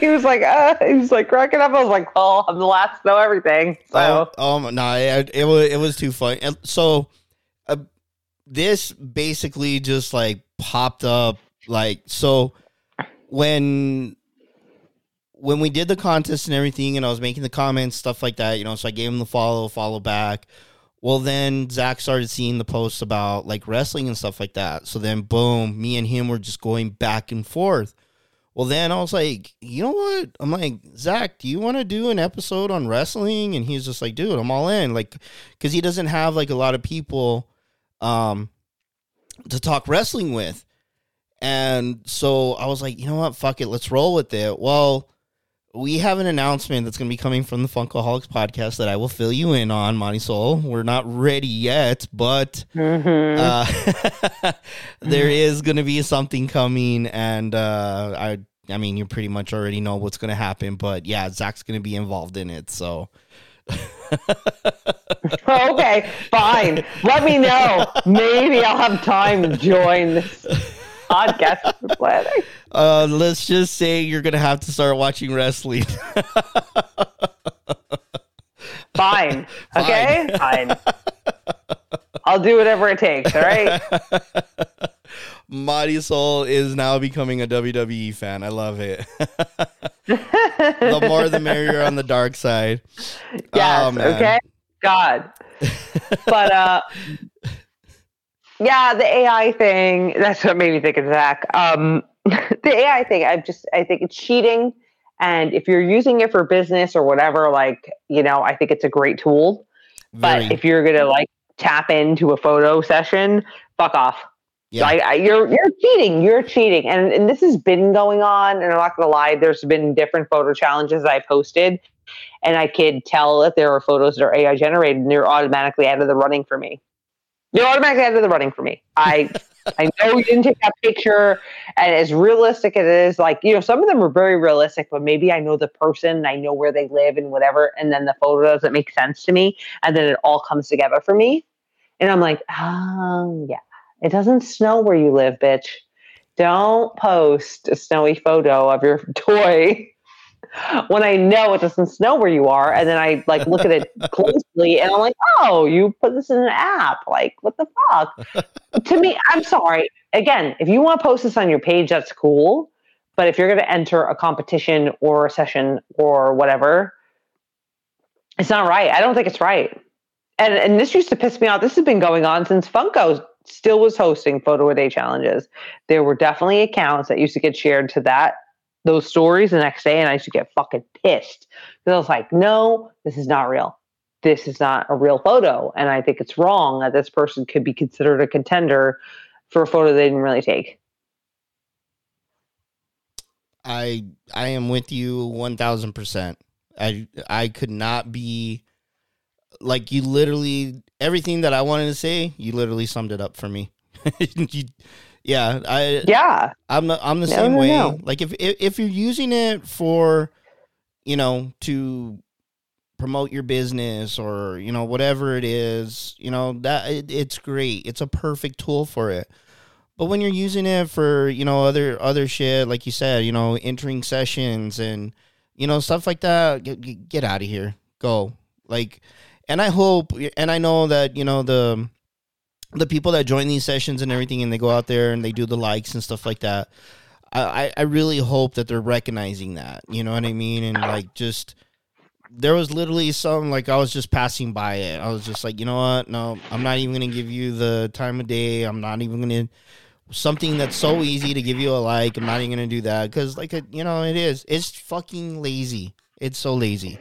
Speaker 3: he was like, uh, he was like cracking up. I was like, well, I'm the last to know everything. So
Speaker 2: Oh, um, no, it, it was it was too funny. And So, uh, this basically just like popped up. Like, so when when we did the contest and everything, and I was making the comments, stuff like that, you know, so I gave him the follow, follow back. Well, then Zach started seeing the posts about like wrestling and stuff like that. So then, boom, me and him were just going back and forth. Well, then I was like, you know what? I'm like, Zach, do you want to do an episode on wrestling? And he's just like, dude, I'm all in. Like, because he doesn't have like a lot of people um, to talk wrestling with. And so I was like, you know what? Fuck it. Let's roll with it. Well, we have an announcement that's going to be coming from the Funkaholiks podcast that I will fill you in on, Monty Soul. We're not ready yet, but
Speaker 3: Mhm.
Speaker 2: uh, there is going to be something coming, and uh, I, I mean, you pretty much already know what's going to happen. But yeah, Zach's going to be involved in it. So
Speaker 3: okay, fine. Let me know. Maybe I'll have time to join this podcast we're planning.
Speaker 2: uh, let's just say you're going to have to start watching wrestling.
Speaker 3: Fine. Okay, fine. I'll do whatever it takes. All right.
Speaker 2: Mighty Soul is now becoming a WWE fan. I love it. the more the merrier on the dark side.
Speaker 3: Yes.
Speaker 2: Oh,
Speaker 3: okay. God. But uh, yeah, the AI thing. That's what made me think of Zach. Um, the AI thing. I just I think it's cheating. And if you're using it for business or whatever, like you know, I think it's a great tool. But if you're gonna like tap into a photo session, fuck off.
Speaker 2: Yeah.
Speaker 3: Like I, you're you're cheating. You're cheating, and and this has been going on. And I'm not gonna lie. There's been different photo challenges I posted, and I could tell that there are photos that are AI generated, and they're automatically out of the running for me. They're automatically out of the running for me. I I know you didn't take that picture, and as realistic as it is, like you know, some of them are very realistic, but maybe I know the person, I know where they live, and whatever, and then the photo doesn't make sense to me, and then it all comes together for me, and I'm like, oh yeah, it doesn't snow where you live, bitch. Don't post a snowy photo of your toy when I know it doesn't snow where you are, and then I like look at it closely, and I'm like, oh, you put this in an app? Like, what the fuck? to me, I'm sorry. Again, if you want to post this on your page, that's cool. But if you're going to enter a competition or a session or whatever, it's not right. I don't think it's right. And and this used to piss me off. This has been going on since Funko still was hosting photo a day challenges. There were definitely accounts that used to get shared to that those stories the next day, and I used to get fucking pissed because I was like, no, this is not real. This is not a real photo, and I think it's wrong that this person could be considered a contender for a photo they didn't really take.
Speaker 2: I I am with you one thousand percent. I I could not be like you. Literally everything that I wanted to say, you literally summed it up for me. You- yeah, I
Speaker 3: Yeah,
Speaker 2: I'm the, I'm the
Speaker 3: No,
Speaker 2: same
Speaker 3: no,
Speaker 2: way.
Speaker 3: no.
Speaker 2: Like if, if if you're using it for, you know, to promote your business or you know whatever it is, you know that it, it's great. It's a perfect tool for it. But when you're using it for you know other other shit, like you said, you know, entering sessions and you know stuff like that, get, get- get out of here. Go like, and I hope and I know that you know the the people that join these sessions and everything and they go out there and they do the likes and stuff like that I, I- really hope that they're recognizing that you know what i mean? And like just there was literally some like i was just passing by it. I was just like you know what? No i'm not even gonna give you the time of day. I'm not even gonna something that's so easy to give you a like i'm not even gonna do that because like you know it is. It's fucking lazy. It's so lazy.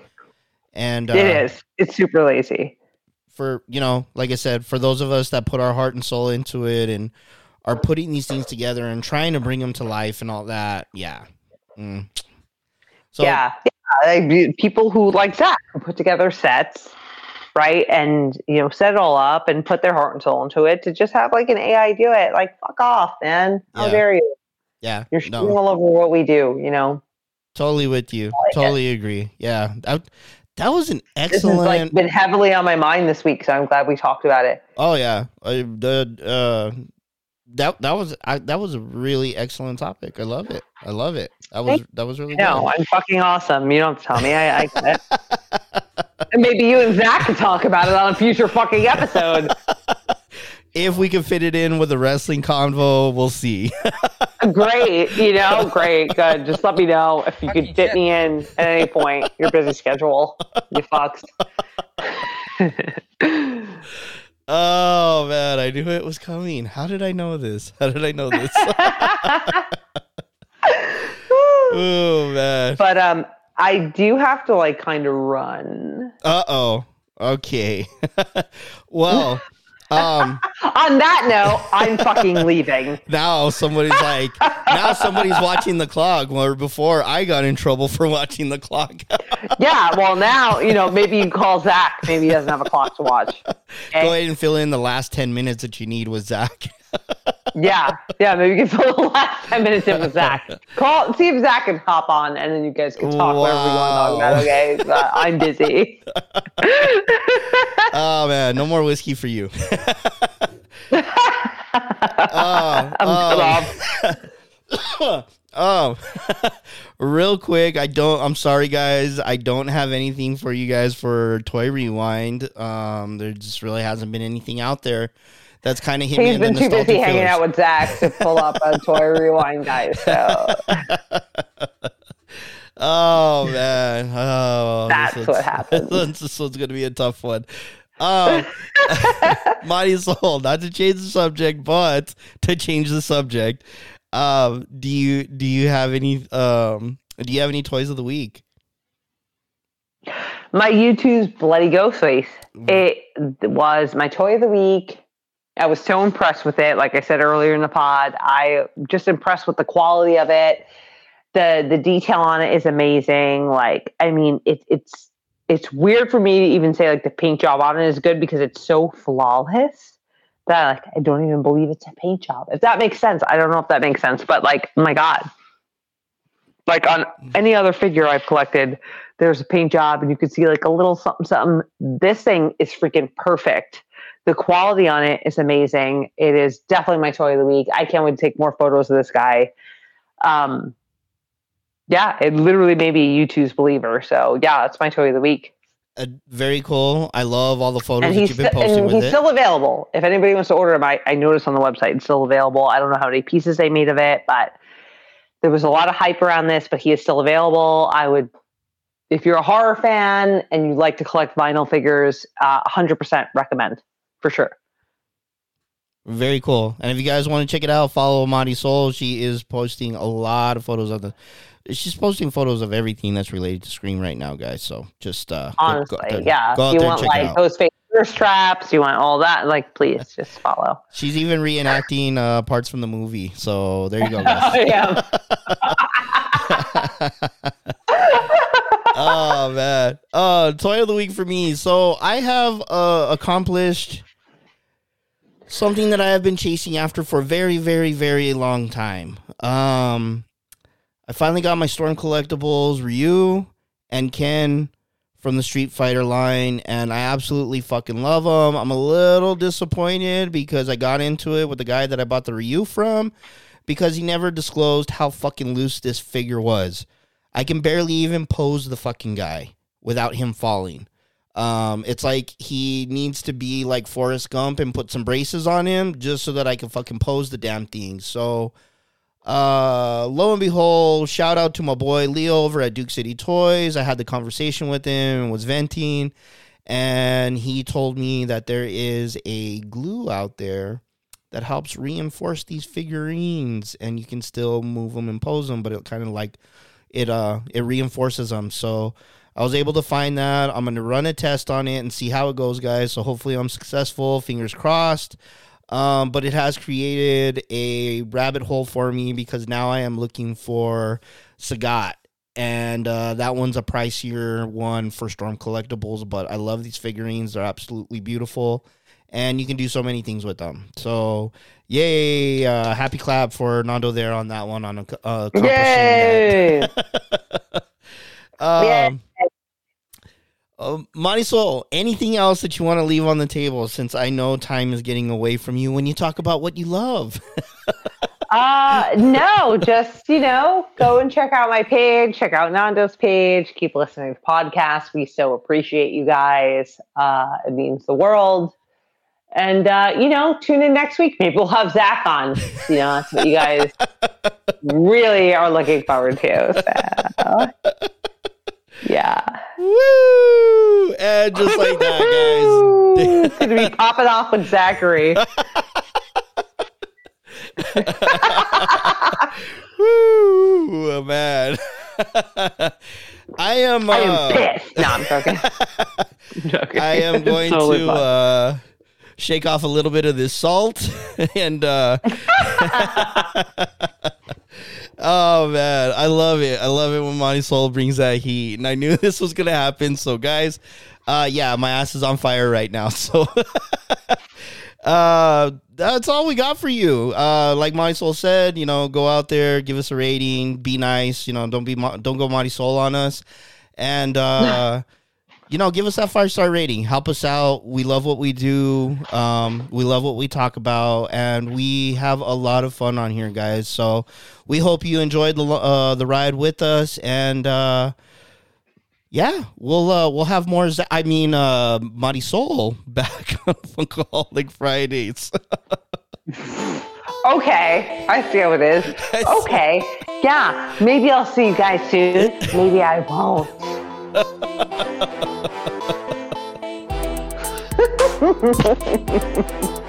Speaker 2: And uh,
Speaker 3: it is. It's super lazy.
Speaker 2: For you know like i said for those of us that put our heart and soul into it and are putting these things together and trying to bring them to life and all that yeah Mm. so
Speaker 3: yeah, yeah. People who like Zach who put together sets, right, and you know set it all up and put their heart and soul into it to just have like an AI do it. Like fuck off, man! How
Speaker 2: Yeah.
Speaker 3: dare you?
Speaker 2: yeah
Speaker 3: You're
Speaker 2: no,
Speaker 3: all over what we do. You know,
Speaker 2: totally with you totally agree yeah that, that was an excellent.
Speaker 3: this has like been heavily on my mind this week, so I'm glad we talked about it.
Speaker 2: oh yeah uh, the uh that that was I, that was a really excellent topic i love it i love it that was that was really
Speaker 3: No, I'm fucking awesome. You don't tell me. I, I get it. And maybe you and Zach can talk about it on a future fucking episode.
Speaker 2: if we can fit it in with a wrestling convo we'll see
Speaker 3: Great, you know, great, good. Just let me know if you could fit me in at any point. Your busy schedule, you fucks.
Speaker 2: Oh man, I knew it was coming. How did I know this? How did I know this? oh man.
Speaker 3: but um, I do have to like kind of run.
Speaker 2: Uh oh. Okay. well, um,
Speaker 3: On that note, I'm fucking leaving.
Speaker 2: now somebody's like, now somebody's watching the clock. Where before I got in trouble for watching the clock.
Speaker 3: Yeah, well now you know maybe you call Zach. Maybe he doesn't have a clock to watch.
Speaker 2: Go ahead and fill in the last ten minutes that you need with Zach.
Speaker 3: Yeah, yeah. Maybe you can fill the last ten minutes in with Zach. Call, see if Zach can hop on, and then you guys can talk whatever you want to talk about. Okay, Uh, I'm busy.
Speaker 2: oh man, no more whiskey for you. oh,
Speaker 3: I'm cut off.
Speaker 2: Oh, real quick, I don't. I'm sorry, guys. I don't have anything for you guys for Toy Rewind. Um, there just really hasn't been anything out there that's kind of hit me
Speaker 3: He's
Speaker 2: in the
Speaker 3: been too busy hanging out with Zach to pull up a toy rewind, guys. So
Speaker 2: Oh man, oh,
Speaker 3: That's
Speaker 2: this
Speaker 3: what happens.
Speaker 2: This, this one's gonna be a tough one. Um, Mighty Soul, not to change the subject, but to change the subject. Um, do you do you have any um do you have any toys of the week?
Speaker 3: my Youtooz Bloody Ghostface. It was my toy of the week. I was so impressed with it. Like I said earlier in the pod, I just impressed with the quality of it. the The detail on it is amazing. Like, I mean, it, it's it's weird for me to even say like the paint job on it is good because it's so flawless that like I don't even believe it's a paint job. If that makes sense, I don't know if that makes sense, but like, my God, like on any other figure I've collected, there's a paint job and you could see like a little something something. This thing is freaking perfect. The quality on it is amazing. It is definitely my toy of the week. I can't wait to take more photos of this guy. Um, yeah, it literally made me Youtooz believer. So yeah, it's my toy of the week.
Speaker 2: Uh, very cool. I love all the photos that you've been
Speaker 3: sti-
Speaker 2: posting
Speaker 3: and
Speaker 2: with
Speaker 3: he's
Speaker 2: it.
Speaker 3: still available. If anybody wants to order him, I, I noticed on the website it's still available. I don't know how many pieces they made of it, but there was a lot of hype around this, but he is still available. I would, if you're a horror fan and you like to collect vinyl figures, uh, 100% recommend for sure.
Speaker 2: Very cool. And if you guys want to check it out, follow Monty Soul. She is posting a lot of photos of the. She's posting photos of everything that's related to Scream right now, guys. So just uh, go-
Speaker 3: Honestly,
Speaker 2: go,
Speaker 3: yeah.
Speaker 2: go
Speaker 3: you want like
Speaker 2: out.
Speaker 3: those fake thirst traps, you want all that, like please just follow.
Speaker 2: She's even reenacting uh, parts from the movie. So there you go, guys.
Speaker 3: yeah.
Speaker 2: oh man. Uh toy of the week for me. So I have uh accomplished something that I have been chasing after for a very, very, very long time. Um I finally got my Storm Collectibles Ryu and Ken from the Street Fighter line, and I absolutely fucking love them. I'm a little disappointed because I got into it with the guy that I bought the Ryu from because he never disclosed how fucking loose this figure was. I can barely even pose the fucking guy without him falling. Um, it's like he needs to be like Forrest Gump and put some braces on him just so that I can fucking pose the damn thing. So, uh, lo and behold, shout out to my boy Leo over at Duke City Toys. I had the conversation with him and was venting, and he told me that there is a glue out there that helps reinforce these figurines, and you can still move them and pose them, but it kind of like it uh it reinforces them. So I was able to find that. I'm gonna run a test on it and see how it goes, guys. So hopefully I'm successful. Fingers crossed. Um, but it has created a rabbit hole for me because now I am looking for Sagat. And uh, that one's a pricier one for Storm Collectibles, but I love these figurines. They're absolutely beautiful. And you can do so many things with them. So, yay! Uh, happy clap for Nando there on that one on a uh, accomplishing that. Um, um, Marisol, anything else that you want to leave on the table since I know time is getting away from you when you talk about what you love?
Speaker 3: Uh, no, just, you know, go and check out my page, check out Nando's page, keep listening to podcasts. We so appreciate you guys. Uh, it means the world. And, uh, you know, tune in next week. Maybe we'll have Zach on. You know, that's what you guys really are looking forward to. So, yeah.
Speaker 2: Woo! And just like that, guys.
Speaker 3: it's going to be popping off with Zachary.
Speaker 2: Woo, man. I am. Uh,
Speaker 3: I am pissed. No, I'm joking. I'm joking.
Speaker 2: I am going
Speaker 3: totally
Speaker 2: to uh, shake off a little bit of this salt and. Uh, oh man, I love it. I love it when Monty Soul brings that heat, and I knew this was gonna happen. So, guys, uh, yeah, my ass is on fire right now. So. Uh, that's all we got for you. Uh, like Monty Soul said, you know, go out there, give us a rating, be nice. You know, don't be don't go Monty Soul on us, and uh, you know, give us that five star rating. Help us out. We love what we do. Um, we love what we talk about, and we have a lot of fun on here, guys. So we hope you enjoyed the uh, the ride with us, and uh, yeah, we'll uh, we'll have more. Z- I mean, uh, Marisol back on Funkaholik Fridays.
Speaker 3: Okay, I see how it is. Okay, yeah, maybe I'll see you guys soon. Maybe I won't. Ha ha ha ha ha ha!